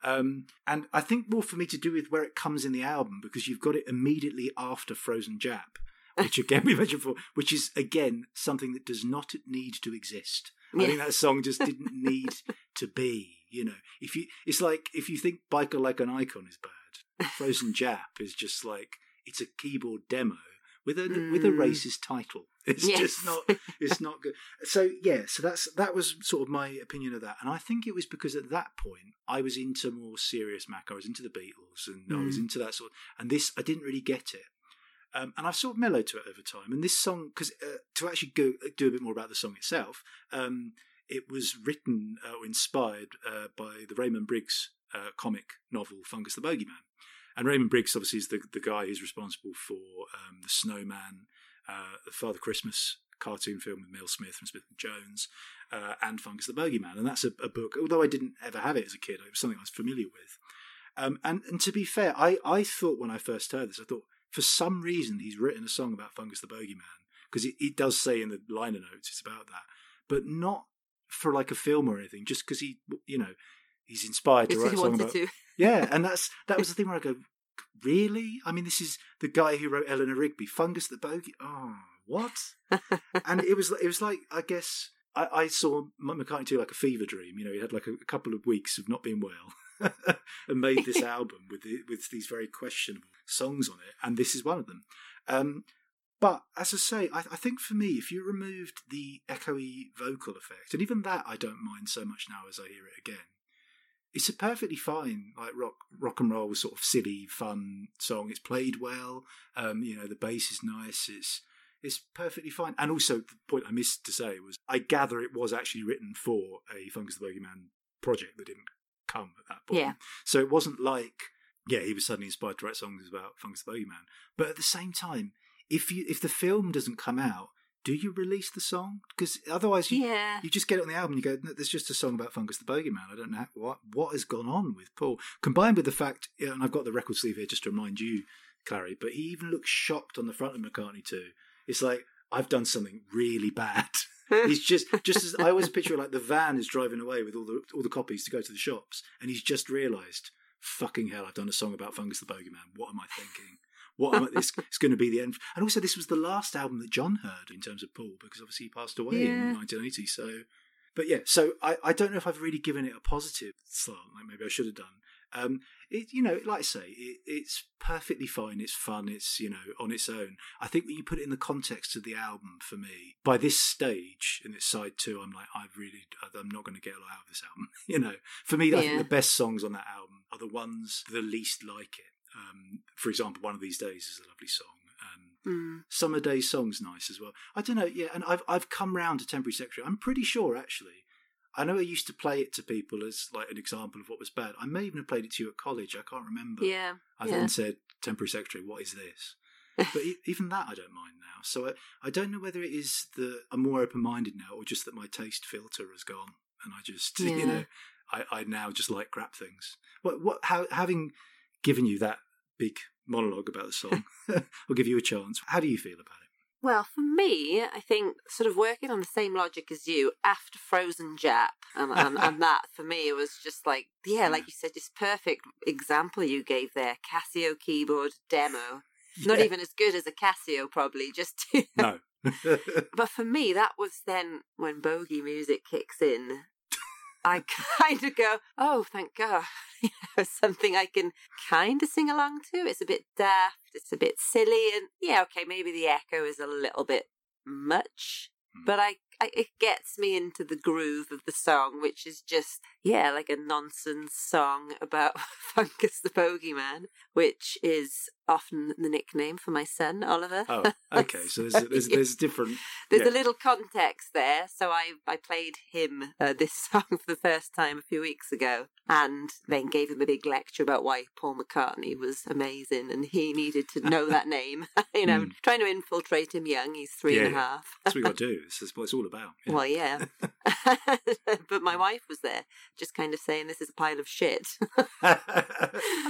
Um, and I think more for me to do with where it comes in the album because you've got it immediately after Frozen Jap, which again we mentioned before, which is again something that does not need to exist. I Yeah. think that song just didn't need to be. You know, if you, it's like if you think "Biker Like an Icon" is bad, Frozen Jap is just like it's a keyboard demo with a with a Mm. racist title. It's Yes. just not it's not good. So yeah, so that's that was sort of my opinion of that, and I think it was because at that point I was into more serious Mac. I was into the Beatles, and I was Mm. into that sort. Of, and this I didn't really get it, um, and I've sort of mellowed to it over time. And this song, because uh, to actually go do a bit more about the song itself, um, it was written uh, or inspired uh, by the Raymond Briggs uh, comic novel Fungus the Bogeyman. And Raymond Briggs obviously is the, the guy who's responsible for um, the Snowman, uh, the Father Christmas cartoon film with Mel Smith from Smith and Jones, uh, and Fungus the Bogeyman. And that's a, a book, although I didn't ever have it as a kid, it was something I was familiar with. Um, and, and to be fair, I, I thought when I first heard this, I thought for some reason he's written a song about Fungus the Bogeyman, because it, it does say in the liner notes it's about that, but not for like a film or anything, just because he, you know, he's inspired to write a song about to. Yeah, and that's that was the thing where I go, really? I mean, this is the guy who wrote Eleanor Rigby, Fungus the Bogey. Oh, what? and it was it was like I guess I, I saw McCartney do like a fever dream. You know, he had like a, a couple of weeks of not being well, and made this album with the, with these very questionable songs on it, and this is one of them. Um, but as I say, I, I think for me, if you removed the echoey vocal effect, and even that I don't mind so much now as I hear it again, it's a perfectly fine like rock rock and roll was sort of silly fun song. It's played well. Um, you know, the bass is nice. It's it's perfectly fine. And also, the point I missed to say was, I gather it was actually written for a Fungus the Bogeyman project that didn't come at that point. Yeah. So it wasn't like, yeah, he was suddenly inspired to write songs about Fungus the Bogeyman. But at the same time, if you if the film doesn't come out, do you release the song? Because otherwise, you, Yeah. you just get it on the album. and You go, no, there's just a song about Fungus the Bogeyman. I don't know what what has gone on with Paul. Combined with the fact, and I've got the record sleeve here just to remind you, Clary, but he even looks shocked on the front of McCartney II. It's like I've done something really bad. he's just just as I always picture it like the van is driving away with all the all the copies to go to the shops, and he's just realised, fucking hell, I've done a song about Fungus the Bogeyman. What am I thinking? What I, this is going to be the end? And also, this was the last album that John heard in terms of Paul because obviously he passed away Yeah. in 1980. So, but yeah, so I, I don't know if I've really given it a positive slant like maybe I should have done. Um, it you know, like I say, it, it's perfectly fine. It's fun. It's you know on its own. I think when you put it in the context of the album, for me, by this stage in its side two, I'm like, I really, I'm not going to get a lot out of this album. you know, for me, I think the best songs on that album are the ones the least like it. Um, for example, one of these days is a lovely song. Um, Mm. Summer Day Song's nice as well. I don't know, yeah, and I've I've come round to Temporary Secretary. I'm pretty sure actually. I know I used to play it to people as like an example of what was bad. I may even have played it to you at college. I can't remember. Yeah. I yeah. then said, "Temporary Secretary, what is this?" but even that I don't mind now. So I, I don't know whether it is that I'm more open minded now, or just that my taste filter has gone, and I just Yeah. you know I, I now just like crap things. What what how having given you that big monologue about the song, I'll give you a chance. How do you feel about it? Well, for me, I think sort of working on the same logic as you after Frozen Jap, and, and, and that for me was just like, yeah, like you said, just perfect example you gave there. Casio keyboard demo, not even as good as a Casio, probably. Just to, No. but for me, that was then when bogey music kicks in. I kind of go, oh, thank God, you know, something I can kind of sing along to. It's a bit daft, it's a bit silly, and yeah, okay, maybe the echo is a little bit much, Hmm. but I it gets me into the groove of the song, which is just yeah, like a nonsense song about Fungus the Bogeyman, which is often the nickname for my son Oliver. oh, okay. So there's there's, there's different. There's Yeah. a little context there. So I, I played him uh, this song for the first time a few weeks ago and then gave him a big lecture about why Paul McCartney was amazing and he needed to know that name. you know, Mm. trying to infiltrate him young. He's three and a Yeah, yeah. half. That's what you got to do. This is what it's all about. Yeah. Well, yeah. but my wife was there, just kind of saying this is a pile of shit. and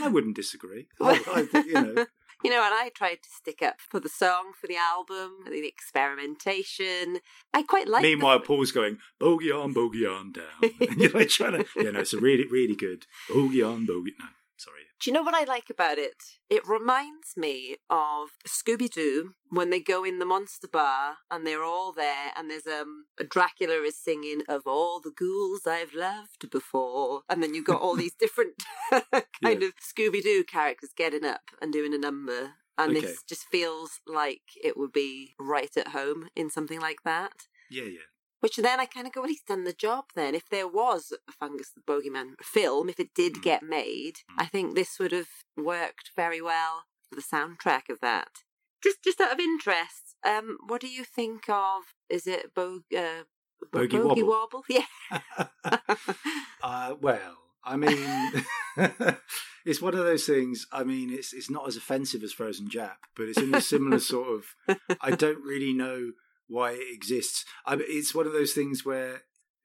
I wouldn't disagree. I, I you know, You know, and I tried to stick up for the song, for the album, the experimentation. I quite like. Meanwhile, Paul's going bogey on, bogey on down, and you're like trying to. Yeah, no, it's a really, really good bogey on, bogey. No, sorry. Do you know what I like about it? It reminds me of Scooby Doo when they go in the monster bar and they're all there, and there's um Dracula is singing of all the ghouls I've loved before, and then you've got all these different kind of Scooby Doo characters getting up and doing a number. And Okay. this just feels like it would be right at home in something like that. Yeah, yeah. Which then I kind of go, well, he's done the job then. If there was a Fungus the Bogeyman film, if it did Mm. get made, I think this would have worked very well for the soundtrack of that. Just just out of interest, um, what do you think of, is it Bo- uh, Bo- Bogey Bogey Wobble? Wobble? Yeah. uh, well, I mean, it's one of those things. I mean, it's it's not as offensive as Frozen Jap, but it's in a similar sort of. I don't really know why it exists. I, it's one of those things where,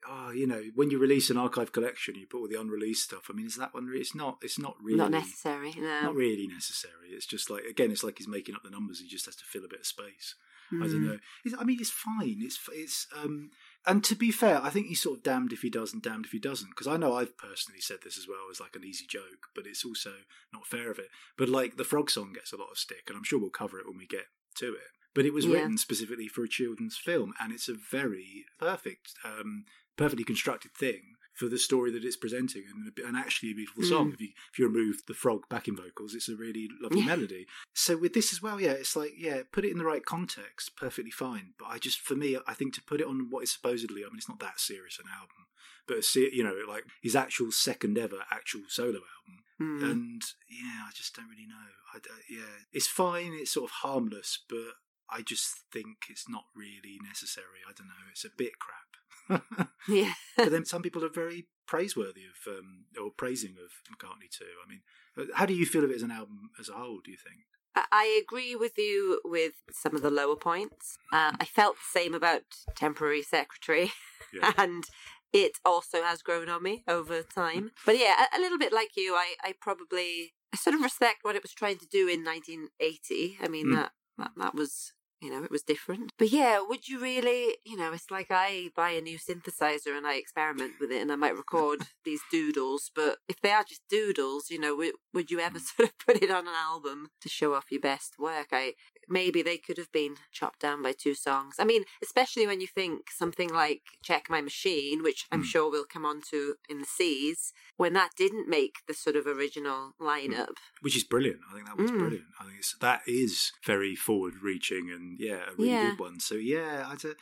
oh, you know, when you release an archive collection, you put all the unreleased stuff. I mean, is that one? It's not. It's not really. Not necessary, no. Not really necessary. It's just like again, it's like he's making up the numbers. He just has to fill a bit of space. I don't Mm. know. It's, I mean, it's fine. It's it's um, and to be fair, I think he's sort of damned if he does and damned if he doesn't. Because I know I've personally said this as well as like an easy joke, but it's also not fair of it. But like the frog song gets a lot of stick, and I'm sure we'll cover it when we get to it. But it was Yeah. written specifically for a children's film, and it's a very perfect, um, perfectly constructed thing for the story that it's presenting, and, and actually a beautiful song. Mm. If you if you remove the frog backing vocals, it's a really lovely Yeah. melody. So with this as well, yeah, it's like yeah, put it in the right context, perfectly fine. But I just for me, I think to put it on what is supposedly, I mean, it's not that serious an album, but a, you know, like his actual second ever actual solo album, Mm. and yeah, I just don't really know. I don't- yeah, it's fine, it's sort of harmless, but I just think it's not really necessary. I don't know, it's a bit crap. Yeah. but then some people are very praiseworthy of um, or praising of McCartney II. I mean, uh, how do you feel of it as an album as a whole? Do you think? I- I agree with you with some of the lower points. Uh, I felt the same about Temporary Secretary, Yeah. and it also has grown on me over time. But yeah, a, a little bit like you, I, I probably I sort of respect what it was trying to do in 1980. I mean Mm. that, that that was you know it was different. But yeah, would you really? You know, it's like I buy a new synthesizer and I experiment with it, and I might record these doodles. But if they are just doodles, you know, would, would you ever sort of put it on an album to show off your best work? I maybe they could have been chopped down by two songs. I mean, especially when you think something like Check My Machine, which I'm Mm. sure we'll come on to in the seas, when that didn't make the sort of original lineup. which is brilliant. I think that was Mm. brilliant. I think it's, that is very forward reaching and yeah, a really Yeah. good one. So yeah, I d-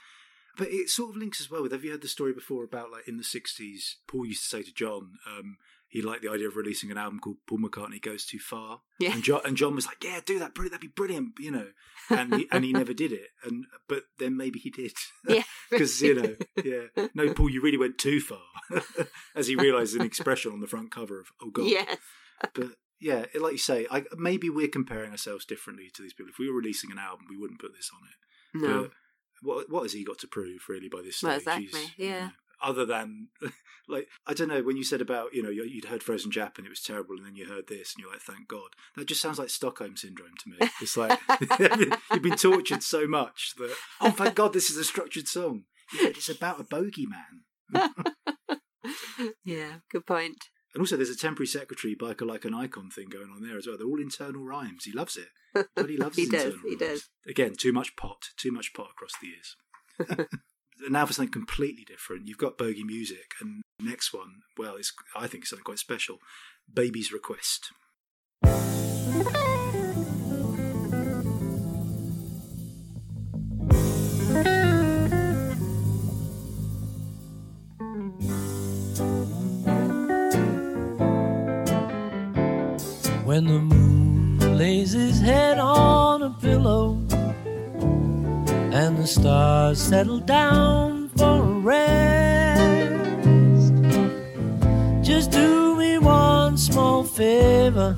but it sort of links as well with. Have you heard the story before about like in the '60s? Paul used to say to John, um, he liked the idea of releasing an album called Paul McCartney Goes Too Far, Yeah. and John and John was like, "Yeah, do that, brilliant. That'd be brilliant," you know. And he, and he never did it, and but then maybe he did. Yeah. because you know, yeah. No, Paul, you really went too far, as he realised an expression on the front cover of "Oh God." Yes. but yeah, it- like you say, I, maybe we're comparing ourselves differently to these people. If we were releasing an album, we wouldn't put this on it. No. But what what has he got to prove really by this stage? Well, exactly, He's, you yeah. know, other than like I don't know when you said about you know you- you'd heard Frozen Jap and it was terrible, and then you heard this and you're like, thank God. That just sounds like Stockholm syndrome to me. It's like you've been tortured so much that oh thank God this is a structured song. Yeah, it's about a bogeyman. yeah, good point. And also, there's a temporary secretary biker like an icon thing going on there as well. They're all internal rhymes. He loves it. But he loves He does, he rhymes. does. Again, too much pot, too much pot across the years. now for something completely different. You've got bogey music, and next one, well, it's I think it's something quite special. Baby's Request. When the moon lays his head on a pillow and the stars settle down for a rest, just do me one small favor.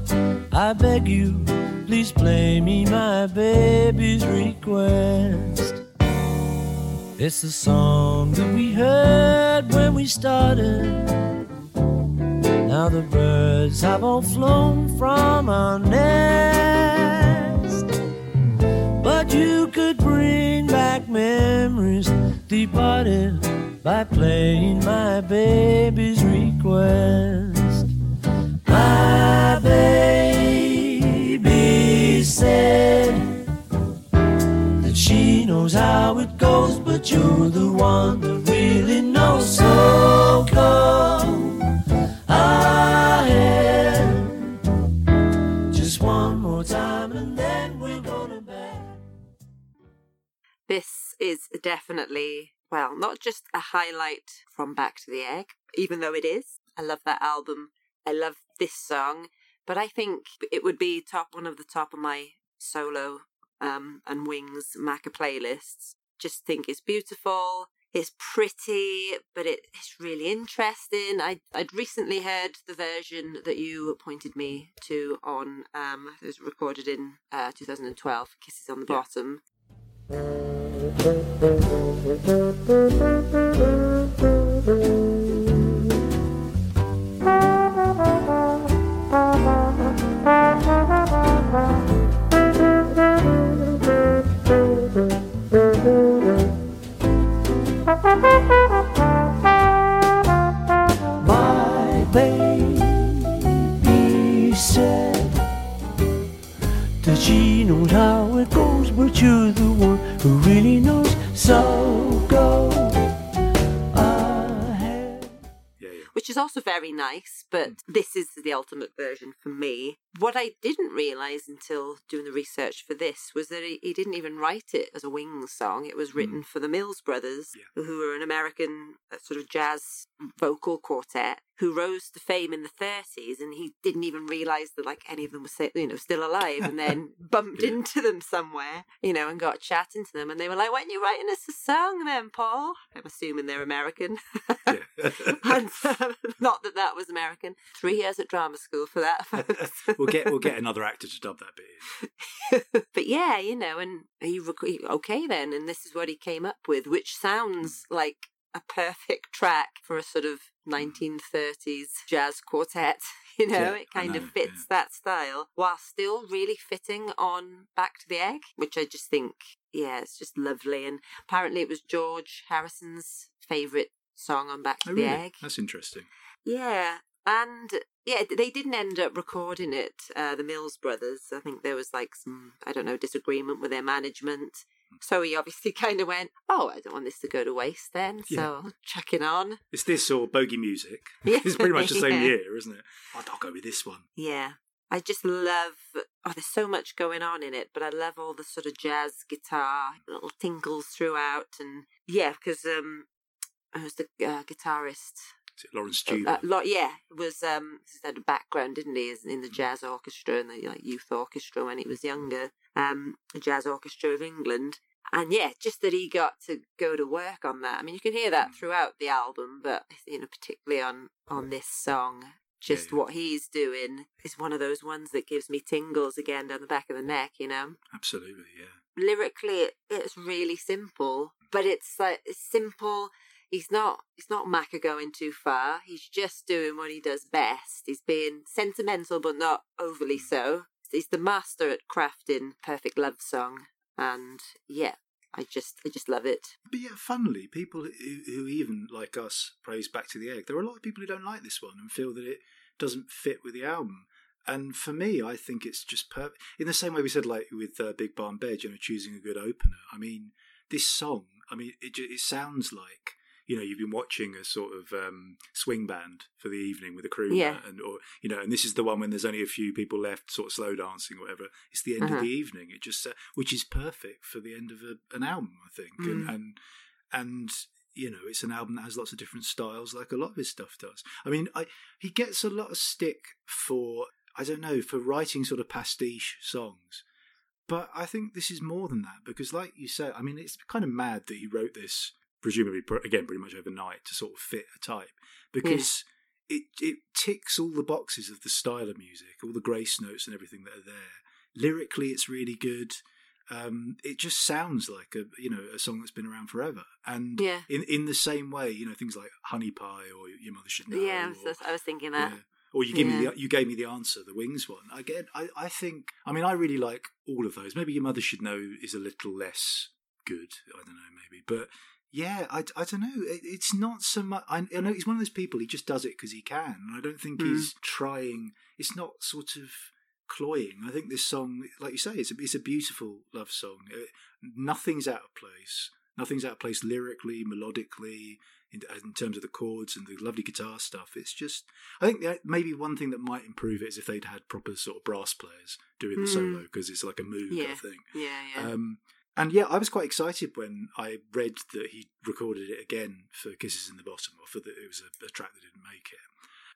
I beg you, please play me my baby's request. It's the song that we heard when we started. Now the birds have all flown from our nest. But you could bring back memories departed by playing my baby's request. My baby said that she knows how it goes, but you're the one that really knows. So come is definitely, well, not just a highlight from Back to the Egg, even though it is. I love that album. I love this song, but I think it would be top one of the top of my solo um, and Wings Macca playlists. Just think it's beautiful. It's pretty, but it, it's really interesting. I I'd recently heard the version that you pointed me to on. Um, it was recorded in uh, 2012. Kisses on the Yeah. bottom. That she knows how it goes, but you're the one who really knows. So go ahead. Yeah, yeah. which is also very nice, but mm. this is the ultimate version for me. What I didn't realise until doing the research for this was that he, he didn't even write it as a Wings song. It was written for the Mills Brothers, Yeah. who were an American uh, sort of jazz vocal quartet who rose to fame in the 30s, and he didn't even realise that like any of them were you know still alive, and then bumped Yeah. into them somewhere, you know, and got chatting to them, and they were like, "When aren't you writing us a song, then, Paul?" I'm assuming they're American. and uh, not that that was American. Three years at drama school for that. folks. we'll get we'll get another actor to dub that bit in. but yeah, you know, and he rec- okay then, and this is what he came up with, which sounds hmm. like a perfect track for a sort of 1930s jazz quartet. You know, Yeah, it kind know, of fits yeah. that style while still really fitting on Back to the Egg, which I just think, yeah, it's just lovely. And apparently it was George Harrison's favourite song on Back oh, to Oh, the really? Egg. That's interesting. Yeah, and yeah, they didn't end up recording it. Uh, the Mills brothers, I think there was like some, I don't know, disagreement with their management. So he obviously kind of went, "Oh, I don't want this to go to waste." Then, Yeah. so I'll chuck it on. It's this or bogey music. Yeah. It's pretty much the same Yeah. year, isn't it? I'd, I'll go with this one. Yeah, I just love. Oh, there's so much going on in it, but I love all the sort of jazz guitar, little tinkles throughout, and yeah, because um, who's the uh, guitarist? Laurence Uh, yeah, was um had a background, didn't he, in the jazz orchestra and the like youth orchestra when he was younger, um, Jazz Orchestra of England. And yeah, just that he got to go to work on that. I mean, you can hear that throughout the album, but you know, particularly on on this song, just yeah. what he's doing is one of those ones that gives me tingles again down the back of the neck. You know, Absolutely, yeah. lyrically it, it's really simple but it's like it's simple he's not he's not Macca going too far he's just doing what he does best he's being sentimental but not overly so he's the master at crafting perfect love song and yeah i just i just love it But yeah, funnily, people who, who even like us praise Back to the Egg, there are a lot of people who don't like this one and feel that it doesn't fit with the album. And for me, I think it's just perfect. In the same way we said, like with uh, Big Barn Bed, you know, choosing a good opener. I mean, this song, I mean, it it sounds like you know you've been watching a sort of um, swing band for the evening with a crew Yeah. and or you know, and this is the one when there's only a few people left, sort of slow dancing or whatever. It's the end Uh-huh. of the evening. It just uh, which is perfect for the end of a, an album, I think, and Mm. and and you know, it's an album that has lots of different styles, like a lot of his stuff does. I mean, I he gets a lot of stick for I don't know for writing sort of pastiche songs, but I think this is more than that because, like you said, I mean, it's kind of mad that he wrote this presumably again pretty much overnight to sort of fit a type because. It, it ticks all the boxes of the style of music, all the grace notes and everything that are there. Lyrically, it's really good. Um, it just sounds like a you know a song that's been around forever. And Yeah. in in the same way, you know things like Honey Pie or Your Mother Should Know. yeah I or, was, I was thinking that yeah. Or you give me the you gave me the answer, the Wings one. Again, I I think I mean I really like all of those. Maybe Your Mother Should Know is a little less good. I don't know, maybe, but. Yeah, I, I don't know. It, it's not so much. I, I know he's one of those people. He just does it because he can. I don't think Mm. he's trying. It's not sort of cloying. I think this song, like you say, it's a, it's a beautiful love song. Uh, nothing's out of place. Nothing's out of place lyrically, melodically, in, in terms of the chords and the lovely guitar stuff. It's just, I think maybe one thing that might improve it is if they'd had proper sort of brass players doing the Mm. solo because it's like a I Yeah. think. yeah yeah Um, and yeah, I was quite excited when I read that he recorded it again for Kisses in the Bottom, or for that it was a, a track that didn't make it.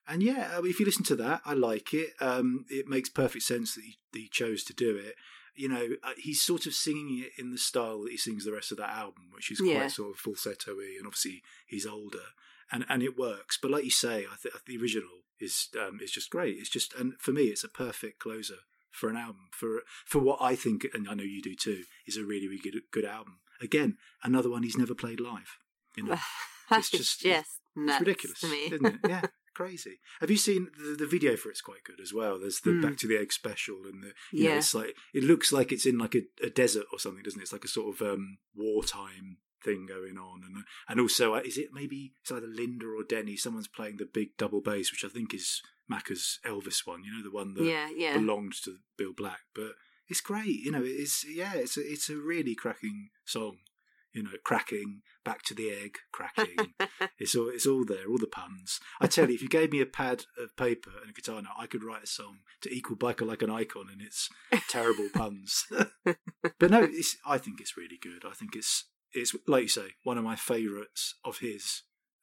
And yeah, if you listen to that, I like it. Um, it makes perfect sense that he, that he chose to do it. You know, uh, he's sort of singing it in the style that he sings the rest of that album, which is Yeah. quite sort of falsetto-y, and obviously he's older, and and it works. But like you say, I think the original is um, is just great. It's just, and for me, it's a perfect closer for an album for for what I think, and I know you do too, is a really really good good album. Again, another one he's never played live. You know, that's just- nuts it's ridiculous, to me isn't it? Yeah, crazy. Have you seen the, the video for it's quite good as well? There's the Mm. Back to the Egg special, and the you know, Yeah. it's like it looks like it's in like a, a desert or something, doesn't it? It's like a sort of um, wartime thing going on, and and also uh, is it maybe it's either Linda or Denny? Someone's playing the big double bass, which I think is Macca's Elvis one. You know, the one that yeah yeah belonged to Bill Black, but it's great. You know, it's yeah, it's a, it's a really cracking song. You know, cracking back to the egg, cracking. it's all it's all there, all the puns. I tell you, if you gave me a pad of paper and a guitar now, I could write a song to equal biker like an icon, and it's terrible puns. but no, it's I think it's really good. I think it's it's like you say, one of my favourites of his.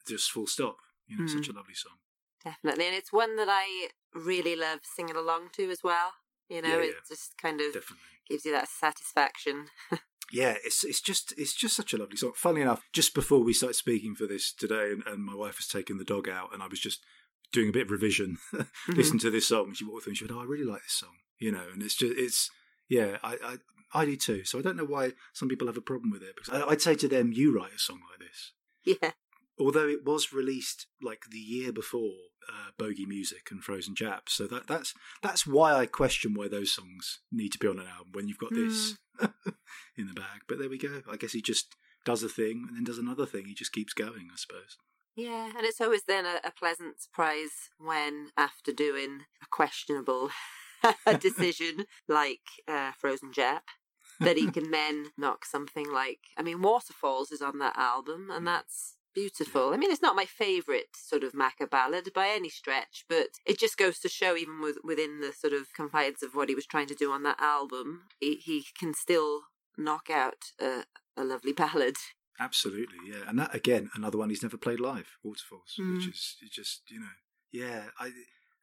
Just full stop. You know, Mm. such a lovely song. Definitely, and it's one that I really love singing along to as well. You know, Yeah, it yeah. just kind of Definitely. gives you that satisfaction. Yeah, it's it's just it's just such a lovely song. Funnily enough, just before we started speaking for this today, and, and my wife was taking the dog out, and I was just doing a bit of revision, mm-hmm. listen to this song. And she walked through and she went, "Oh, I really like this song," you know. And it's just, it's yeah, I, I, I do too. So I don't know why some people have a problem with it because I'd say to them, you write a song like this. Yeah. Although it was released like the year before uh, Bogey Music and Frozen Japs, so that that's that's why I question why those songs need to be on an album when you've got this in the bag. But there we go. I guess he just does a thing and then does another thing. He just keeps going, I suppose. Yeah, and it's always then a, a pleasant surprise when, after doing a questionable decision like uh, Frozen Jap, that he can then knock something like I mean, Waterfalls is on that album, and that's beautiful. I mean, it's not my favourite sort of Macca ballad by any stretch, but it just goes to show, even with, within the sort of confines of what he was trying to do on that album, he, he can still knock out a, a lovely ballad. Absolutely, yeah. And that again, another one he's never played live, Waterfalls, which Mm. is just you know, yeah. I,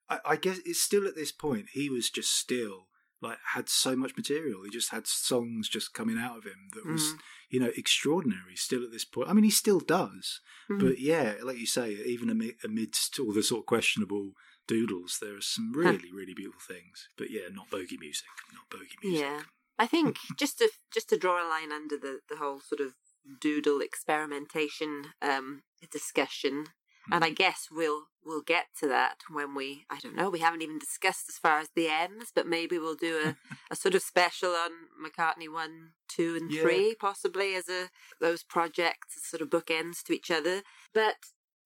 I, I guess it's still at this point he was just still like had so much material. He just had songs just coming out of him that was Mm. you know extraordinary. Still at this point, I mean, he still does, Mm. but yeah, like you say, even amid, amidst all the sort of questionable doodles, there are some really, really beautiful things. But yeah, not bogey music, not bogey music. Yeah. I think just to just to draw a line under the, the whole sort of doodle experimentation um, discussion, and I guess we'll we'll get to that when we I don't know we haven't even discussed as far as the M's, but maybe we'll do a, a sort of special on McCartney one, two, and Yeah. three possibly as a those projects sort of bookends to each other. But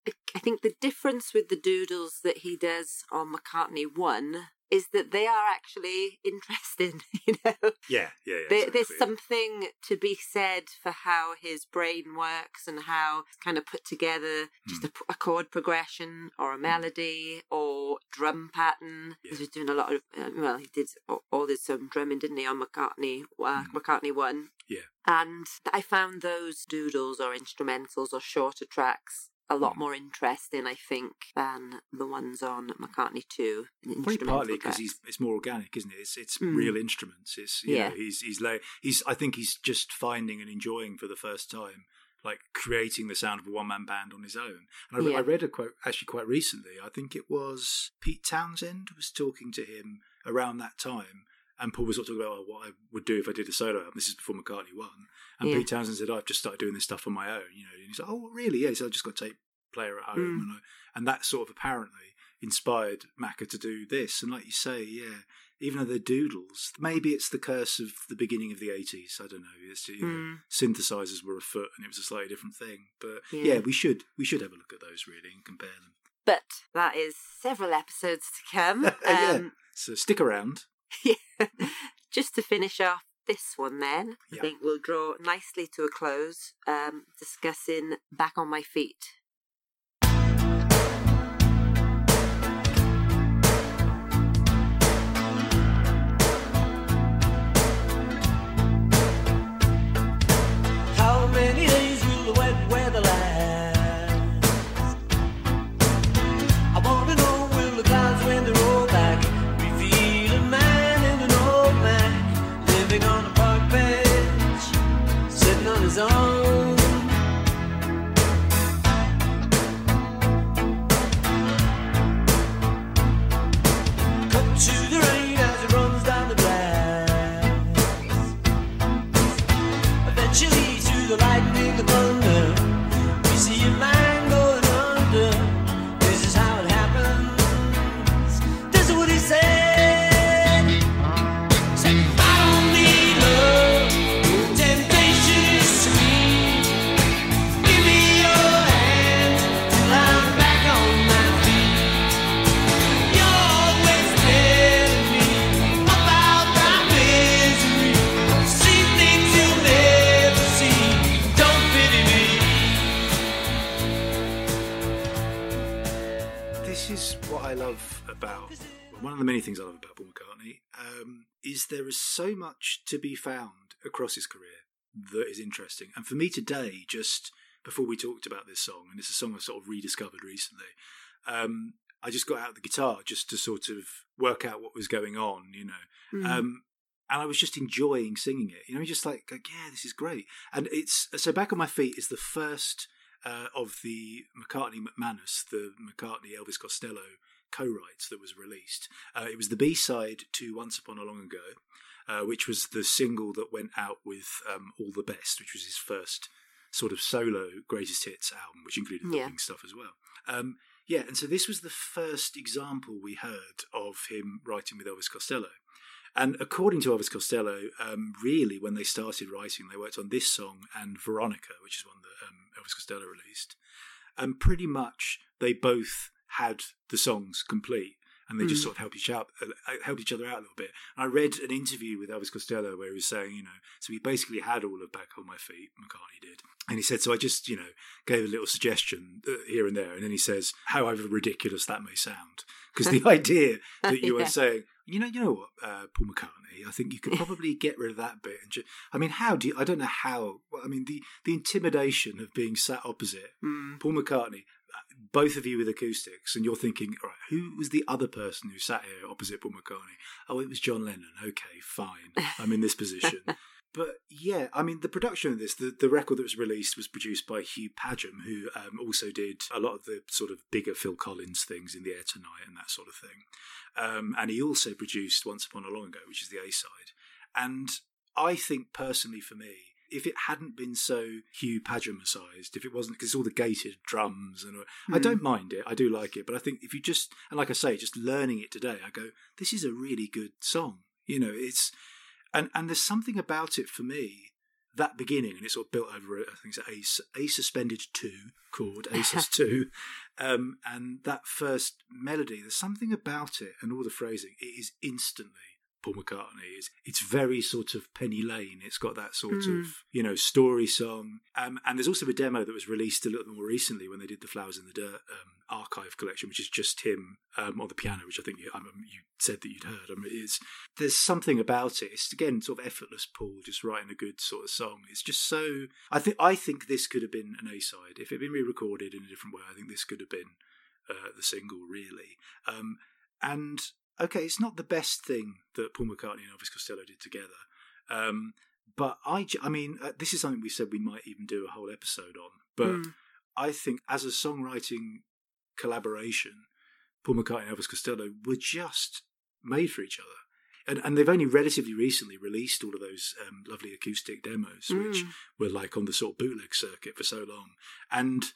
I- I think the difference with the doodles that he does on McCartney one is that they are actually interesting. You know, Yeah, yeah, yeah. there, there's something to be said for how his brain works and how it's kind of put together just a chord progression or a melody or drum pattern. Yeah. He was doing a lot of, uh, well, he did all, this um, drumming, didn't he, on McCartney, uh, McCartney 1. Yeah. And I found those doodles or instrumentals or shorter tracks a lot Mm. more interesting, I think, than the ones on McCartney 2. Probably partly because he's it's more organic, isn't it? It's it's Mm. real instruments. It's you Yeah. know, he's he's he's I think he's just finding and enjoying for the first time, like creating the sound of a one man band on his own. And I, Yeah. I read a quote actually quite recently. I think it was Pete Townshend was talking to him around that time. And Paul was sort of talking about oh, what I would do if I did a solo album. This is before McCartney one. And Yeah. Pete Townshend said, oh, "I've just started doing this stuff on my own." You know, and he's like, "Oh, really? Yeah." So I've just got a tape player at home, Mm. and, I, and that sort of apparently inspired Macca to do this. And like you say, yeah, even though they're doodles, maybe it's the curse of the beginning of the eighties. I don't know. It's you know, Mm. synthesizers were afoot, and it was a slightly different thing. But Yeah. yeah. we should we should have a look at those really and compare them. But that is several episodes to come. Yeah. Um, So stick around. yeah. Just to finish off this one, then, I think we'll draw nicely to a close um, discussing Back on My Feet. About well, one of the many things I love about Paul McCartney um, is there is so much to be found across his career that is interesting. And for me today, just before we talked about this song, and it's a song I've sort of rediscovered recently, um, I just got out the guitar just to sort of work out what was going on, you know. Mm. Um, and I was just enjoying singing it, you know, just like, like, yeah, this is great. And it's so back on my feet is the first uh, of the McCartney MacManus, the McCartney Elvis Costello co-writes that was released. Uh, it was the B-side to Once Upon a Long Ago, uh, which was the single that went out with um, All the Best, which was his first sort of solo greatest hits album, which included Yeah. living stuff as well. Um, yeah, and so this was the first example we heard of him writing with Elvis Costello. And according to Elvis Costello, um, really, when they started writing, they worked on this song and Veronica, which is one that um, Elvis Costello released. And pretty much they both had the songs complete, and they just Mm. sort of helped each out, uh, helped each other out a little bit. And I read an interview with Elvis Costello where he was saying, you know, so he basically had all of Back on My Feet, McCartney did, and he said, so I just, you know, gave a little suggestion uh, here and there, and then he says, however ridiculous that may sound, because the idea that you Yeah. were saying, you know, you know what, uh, Paul McCartney, I think you could probably get rid of that bit. And ju- I mean, how do you? I don't know how. Well, I mean, the the intimidation of being sat opposite Mm. Paul McCartney, uh, both of you with acoustics, and you're thinking, all right, who was the other person who sat here opposite Paul McCartney? Oh, it was John Lennon. Okay, fine. I'm in this position. But yeah, I mean, the production of this, the, the record that was released was produced by Hugh Padgham, who um, also did a lot of the sort of bigger Phil Collins things in the air tonight and that sort of thing. Um, and he also produced Once Upon a Long Ago, which is the A side. And I think personally for me, if it hadn't been so Hugh Padgham-sized, if it wasn't because all the gated drums and I Hmm. don't mind it, I do like it, but I think if you just and like I say, just learning it today, I go, this is a really good song. You know, it's and and there's something about it for me that beginning, and it's sort of built over I think it's a, a suspended two chord, ASUS two, um, and that first melody. There's something about it and all the phrasing. It is instantly Paul McCartney. is it's very sort of Penny Lane. It's got that sort Mm. of you know story song. Um, and there's also a demo that was released a little more recently when they did the Flowers in the Dirt um, archive collection, which is just him um, on the piano, which I think you, you said that you'd heard. I mean, it is there's something about it. It's again sort of effortless Paul just writing a good sort of song. It's just so. I think I think this could have been an A side if it had been re-recorded in a different way. I think this could have been uh, the single really. Um, and okay, it's not the best thing that Paul McCartney and Elvis Costello did together. Um, but i mean, uh, this is something we said we might even do a whole episode on. But Mm. I think as a songwriting collaboration, Paul McCartney and Elvis Costello were just made for each other. And, and they've only relatively recently released all of those um, lovely acoustic demos, which Mm. were like on the sort of bootleg circuit for so long. And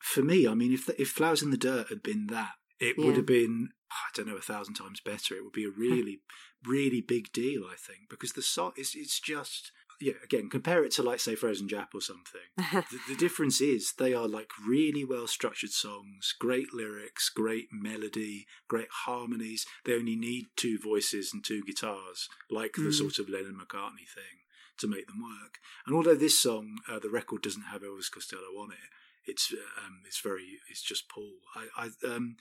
for me, I mean, if the, if Flowers in the Dirt had been that, it would have been I don't know a thousand times better. It would be a really, really big deal, I think, because the song is it's just yeah. Again, compare it to like say Frozen Jap or something. the, the difference is they are like really well structured songs, great lyrics, great melody, great harmonies. They only need two voices and two guitars, like the Mm. sort of Lennon McCartney thing, to make them work. And although this song, uh, the record doesn't have Elvis Costello on it, it's uh, um, it's very it's just Paul. I, I um,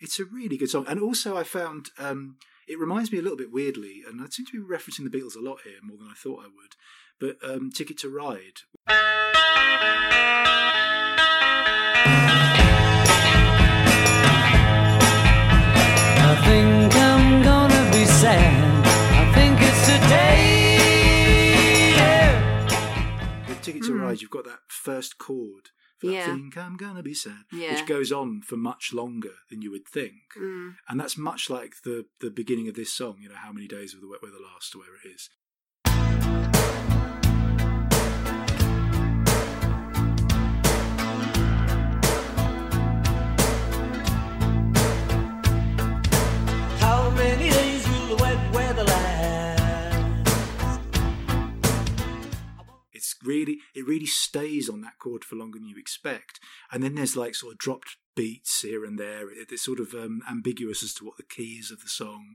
it's a really good song, and also I found um, it reminds me a little bit weirdly, and I seem to be referencing the Beatles a lot here more than I thought I would. But um, Ticket to Ride, I think I'm gonna be sad. I think it's today. Yeah. Ticket to Mm. Ride, you've got that first chord. Yeah. think I'm gonna be sad, Yeah. which goes on for much longer than you would think, Mm. and that's much like the the beginning of this song. You know, how many days of the wet weather last, or where it is. Really it really stays on that chord for longer than you expect. And then there's like sort of dropped beats here and there. It, it's sort of um, ambiguous as to what the key is of the song.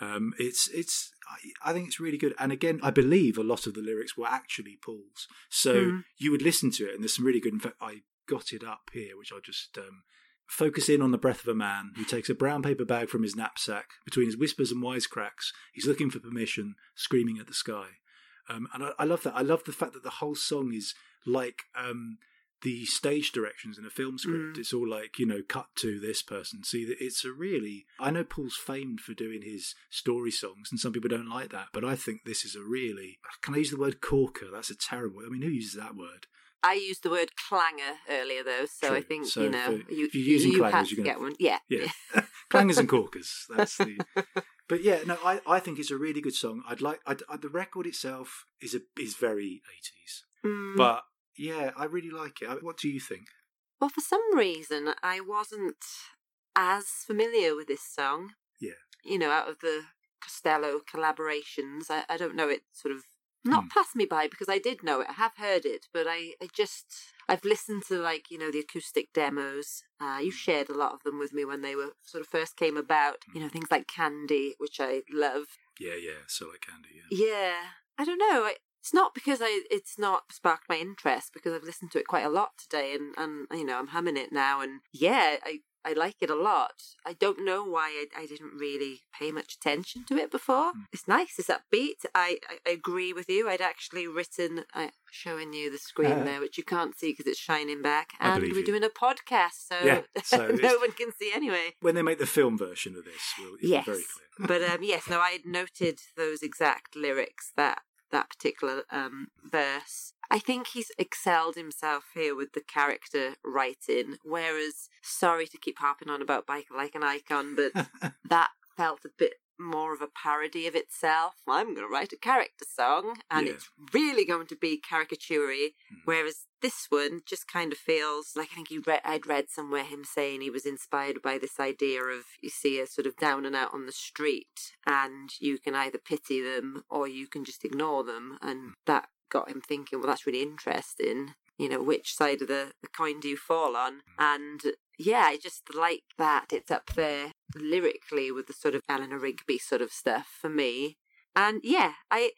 Um, it's it's I, I think it's really good. And again i believe a lot of the lyrics were actually paul's. So Mm. you would listen to it and there's some really good in fact i got it up here which i'll just um, focus in on the breath of a man who takes a brown paper bag from his knapsack between his whispers and wisecracks. He's looking for permission screaming at the sky um, and I, I love that. I love the fact that the whole song is like um, the stage directions in a film script. Mm. It's all like you know, cut to this person. See, that it's a really. I know Paul's famed for doing his story songs, and some people don't like that, but I think this is a really. Can I use the word corker? That's a terrible. I mean, who uses that word? I used the word clanger earlier, though, so I think So you know if, uh, you you're using you clangers, you're gonna- get one. Yeah, Yeah, clangers and corkers. That's the. But yeah, no, I, I think it's a really good song. I'd like I, I, the record itself is a is very eighties, Mm. but yeah, I really like it. I- What do you think? Well, for some reason, I wasn't as familiar with this song. Yeah. You know, out of the Costello collaborations, I, I don't know it sort of not Hmm. passed me by because I did know it. I have heard it, but I, I just I've listened to like you know the acoustic demos. Uh, you shared a lot of them with me when they were sort of first came about. You know things like Candy, which I love. Yeah, yeah, so like candy. Yeah. Yeah, I don't know. I, it's not because I it's not sparked my interest because I've listened to it quite a lot today, and and you know I'm humming it now, and yeah, I I like it a lot. I don't know why I, I didn't really pay much attention to it before. Mm. It's nice. It's upbeat. I, I, agree with you. I'd actually written. I showing you the screen Uh, there, which you can't see because it's shining back, and we're you. doing a podcast, so, Yeah, so no one can see anyway. When they make the film version of this, it'll Yes. be very clear. but um, yes, no, I had noted those exact lyrics that that particular um, verse. I think he's excelled himself here with the character writing. Whereas, sorry to keep harping on about Biker like an icon, but that felt a bit more of a parody of itself. I'm going to write a character song, and Yeah. it's really going to be caricaturey. Mhm. Whereas this one just kind of feels like I think he read, I'd read somewhere him saying he was inspired by this idea of you see a sort of down and out on the street, and you can either pity them or you can just ignore them, and that got him thinking, well, that's really interesting. You know, which side of the, the coin do you fall on? And yeah, I just like that it's up there lyrically with the sort of Eleanor Rigby sort of stuff for me. And yeah, I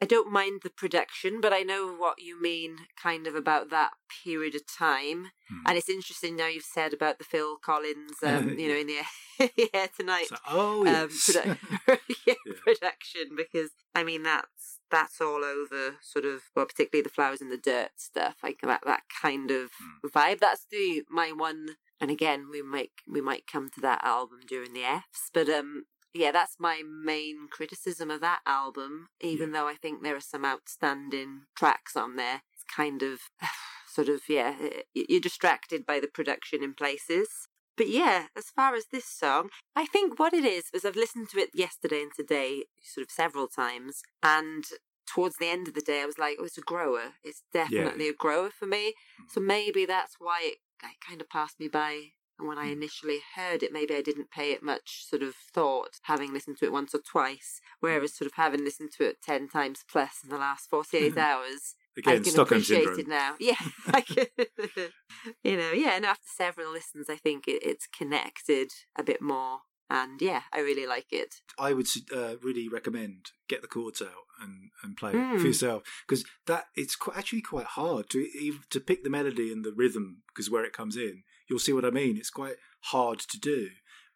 I don't mind the production, but I know what you mean kind of about that period of time. Hmm. And it's interesting now you've said about the Phil Collins, um, you know, in the air tonight So- oh um, produ- yeah, Yeah. production because I mean that's that's all over sort of well particularly the flowers in the dirt stuff like that that kind of Hmm. vibe. That's the my one and again we might we might come to that album during the Fs but um yeah that's my main criticism of that album even though I think there are some outstanding tracks on there. It's kind of sort of yeah you're distracted by the production in places but yeah, as far as this song, I think what it is is I've listened to it yesterday and today, sort of several times, and towards the end of the day, I was like, "Oh, it's a grower. It's definitely a grower for me." Hmm. So maybe that's why it, it kind of passed me by. And when I Hmm. initially heard it, maybe I didn't pay it much sort of thought, having listened to it once or twice. Whereas, sort of having listened to it ten times plus in the last forty-eight hours, I again Stockholm syndrome. now. Yeah, you know, yeah. And after several listens, I think it, it's connected a bit more. And yeah, I really like it. I would uh, really recommend get the chords out and, and play it Mm. for yourself because that it's quite, actually quite hard to to pick the melody and the rhythm because where it comes in, you'll see what I mean. It's quite hard to do,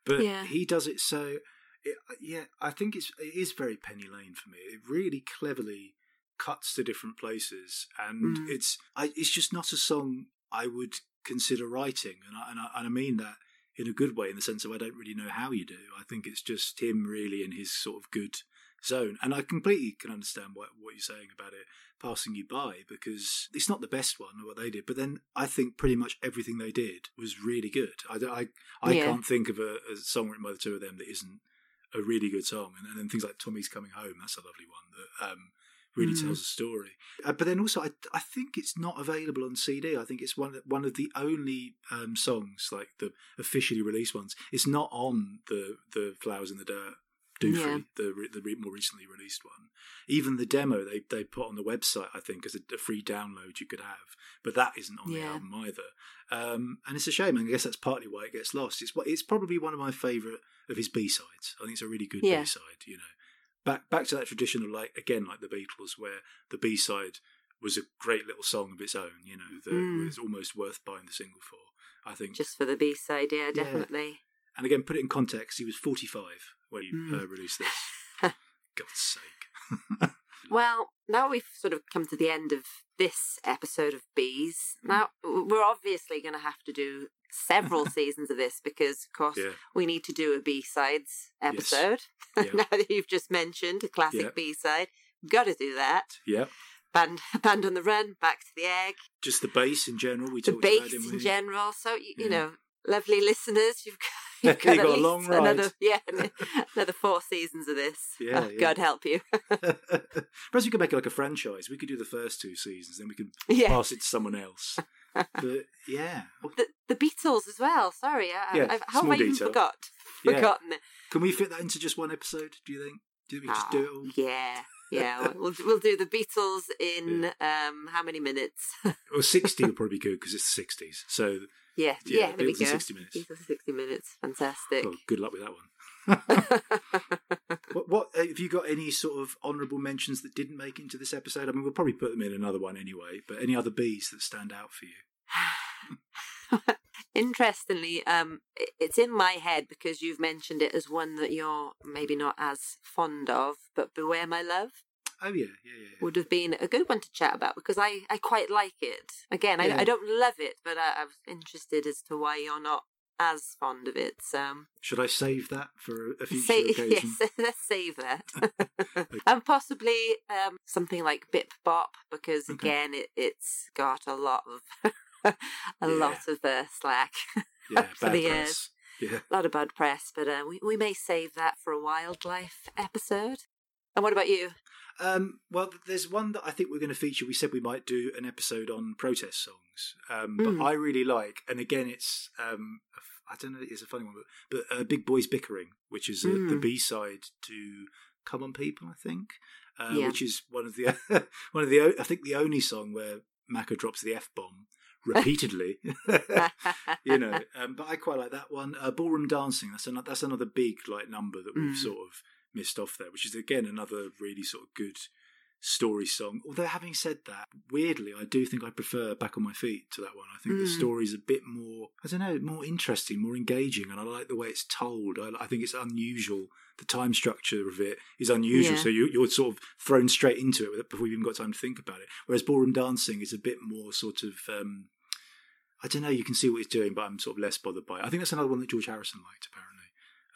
but Yeah. he does it so. It, yeah, I think it's it is very Penny Lane for me. It really cleverly cuts to different places, and Mm. it's I, it's just not a song I would consider writing, and I, and I and I mean that in a good way, in the sense of I don't really know how you do. I think it's just him really in his sort of good zone, and I completely can understand what what you're saying about it passing you by because it's not the best one what they did, but then I think pretty much everything they did was really good. I I, I Yeah. can't think of a, a song written by the two of them that isn't a really good song, and, and then things like Tommy's Coming Home, that's a lovely one that um, really Mm. tells a story. Uh, but then also, I, I think it's not available on CD. I think it's one one of the only um, songs, like the officially released ones. It's not on the the Flowers in the Dirt Doofree, Yeah. the the re- more recently released one. Even the demo they they put on the website, I think, as a, a free download you could have, but that isn't on the album either. Um, and it's a shame. and I guess that's partly why it gets lost. It's it's probably one of my favourite of his B sides. I think it's a really good Yeah. B side. You know, back back to that tradition of like again like the Beatles, where the B side was a great little song of its own. You know, that Mm. was almost worth buying the single for. I think. Just for the B side, yeah, Yeah. definitely. and again, put it in context. He was forty five when he Mm. uh, released this. God's sake. Well, now we've sort of come to the end of this episode of Bees. Now, we're obviously going to have to do several seasons of this because, of course, yeah. we need to do a B sides episode. Yeah. now that you've just mentioned a classic Yeah. B side, got to do that. Yeah. Band, Band on the Run, Back to the Egg, Just the bass in general. We the talked about bass in we? general. So you, you know, lovely listeners, you've got, you've got, got a long ride. another yeah another four seasons of this. Yeah, Oh, yeah. God help you. Perhaps we could make it like a franchise. We could do the first two seasons, then we can yeah. pass it to someone else. But yeah, The, the Beatles as well. Sorry, I, Yeah, I, how have I even detail. forgot? Yeah. Forgotten it. can we fit that into just one episode? Do you think? Do you think we just Ah, do it all? Yeah, yeah. we'll we'll do the Beatles in um how many minutes? Or sixty would probably be good because it's the sixties. So yeah, Yeah, yeah. there we Beatles in go. 60 minutes. Beatles sixty minutes. Fantastic. well, good luck with that one. what, what uh, have you got? Any sort of honourable mentions that didn't make into this episode? I mean, we'll probably put them in another one anyway. But any other bees that stand out for you? Interestingly, um, it's in my head because you've mentioned it as one that you're maybe not as fond of. But "Beware My Love" Oh yeah, yeah, yeah. yeah. would have been a good one to chat about because I, I quite like it. Again, Yeah. I, I don't love it, but I, I was interested as to why you're not as fond of it. So Should I save that for a future Say, occasion? yes, let's save that. and possibly um, something like Bip Bop, because Okay. again, it, it's got a lot of a Yeah. lot of uh, slack, Yeah, for the press. Yeah. a lot of bad press. But uh, we we may save that for a Wild Life episode. And what about you? Um, well, there's one that I think we're going to feature. We said we might do an episode on protest songs, um, Mm. but I really like, and again, it's um, I don't know, it's a funny one, but, but uh, Big Boys Bickering, which is uh, the Mm. B side to "Come On People," I think, uh, Yeah. which is one of the one of the I think the only song where Macca drops the f bomb repeatedly. you know, um, but I quite like that one. Uh, Ballroom Dancing. That's another. That's another big like number that we've Mm. sort of missed off there, which is again another really sort of good story song. Although having said that, weirdly, I do think I prefer Back on My Feet to that one. I think the Mm. story's a bit more, I don't know, more interesting, more engaging, and I like the way it's told. I, I think it's unusual. The time structure of it is unusual, Yeah. so you, you're sort of thrown straight into it before you've even got time to think about it. Whereas Ballroom Dancing is a bit more sort of. Um, I don't know. You can see what he's doing, but I'm sort of less bothered by it. I think that's another one that George Harrison liked, apparently.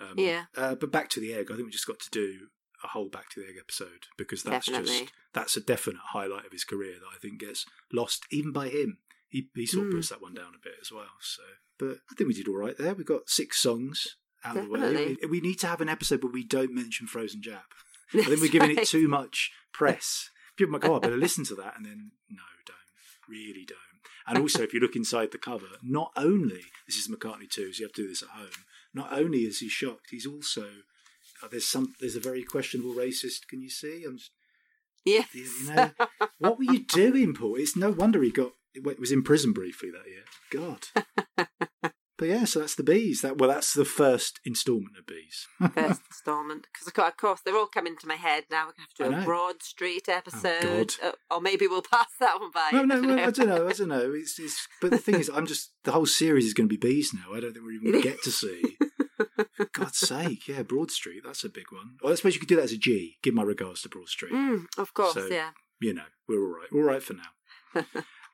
Um, Yeah. Uh, but back to the egg. I think we just got to do a whole back to the egg episode because that's Definitely. just that's a definite highlight of his career that I think gets lost even by him. He he sort of Mm. puts that one down a bit as well. So, but I think we did all right there. We got six songs out of the way. Definitely. We, we need to have an episode where we don't mention Frozen Jap. I think we're giving it too much press. People might go, oh, I better listen to that. And then, no, don't. Really don't. And also, if you look inside the cover, not only, this is McCartney 2, so you have to do this at home, not only is he shocked, he's also, uh, there's some, there's a very questionable racist, can you see? I'm just, Yes. you know, what were you doing, Paul? It's no wonder he got, it was in prison briefly that year. God. But yeah, so that's the bees. That well, that's the first instalment of bees. First instalment, because of course they're all coming to my head now. We're going to have to do a Broad Street episode, God. uh, or maybe we'll pass that one by. No, no, well, I don't know. I don't know. It's, it's, but the thing is, I'm just the whole series is going to be bees now. I don't think we're even going to get to see. For God's sake, yeah, Broad Street. That's a big one. Well, I suppose you could do that as a G. Give my regards to Broad Street. Mm, of course, So- yeah. You know, we're all right. We're all right for now.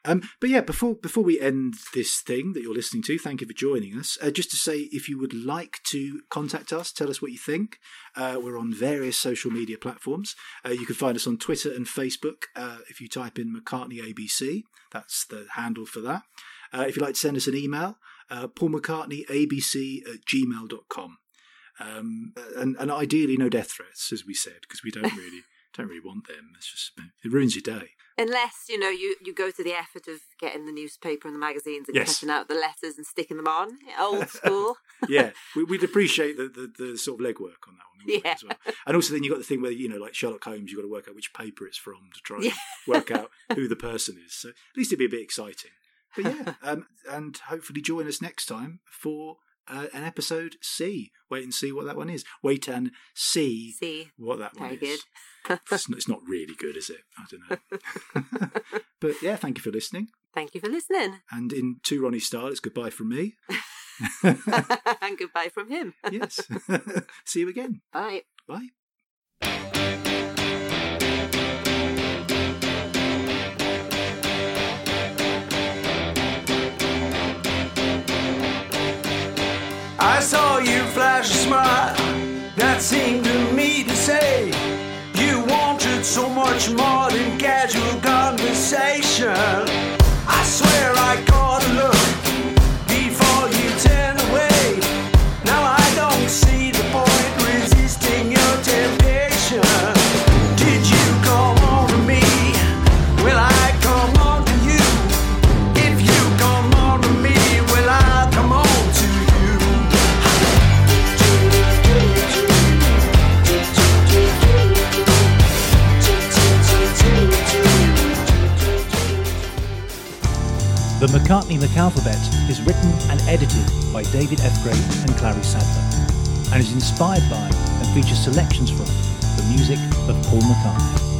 Um, but yeah, before before we end this thing that you're listening to, thank you for joining us. Uh, just to say, if you would like to contact us, tell us what you think. Uh, we're on various social media platforms. Uh, you can find us on Twitter and Facebook. Uh, if you type in McCartney ABC, that's the handle for that. Uh, if you'd like to send us an email, uh, Paul McCartney ABC at gmail.com. Um, and, and ideally, no death threats, as we said, because we don't really don't really want them. It's just it ruins your day. Unless you know you you go to the effort of getting the newspaper and the magazines and Yes. cutting out the letters and sticking them on, old school. yeah, we, we'd appreciate the, the, the sort of legwork on that one Yeah. as well. And also, then you have got the thing where you know, like Sherlock Holmes, you have got to work out which paper it's from to try and Yeah. work out who the person is. So at least it'd be a bit exciting. But yeah, um, and hopefully join us next time for uh, an episode C. Wait and see what that one is. Wait and see See, what that one is. good. It's not, it's not really good, is it? I don't know. but yeah, thank you for listening. Thank you for listening, And in two Ronnie style, it's goodbye from me. and goodbye from him. yes. see you again. Bye. Bye. I saw you flash a smile that seemed to me to say you wanted so much more than casual conversation. I swear I caught a look McCartney McAlphabet is written and edited by David F. Gray and Clary Sadler, and is inspired by and features selections from the music of Paul McCartney.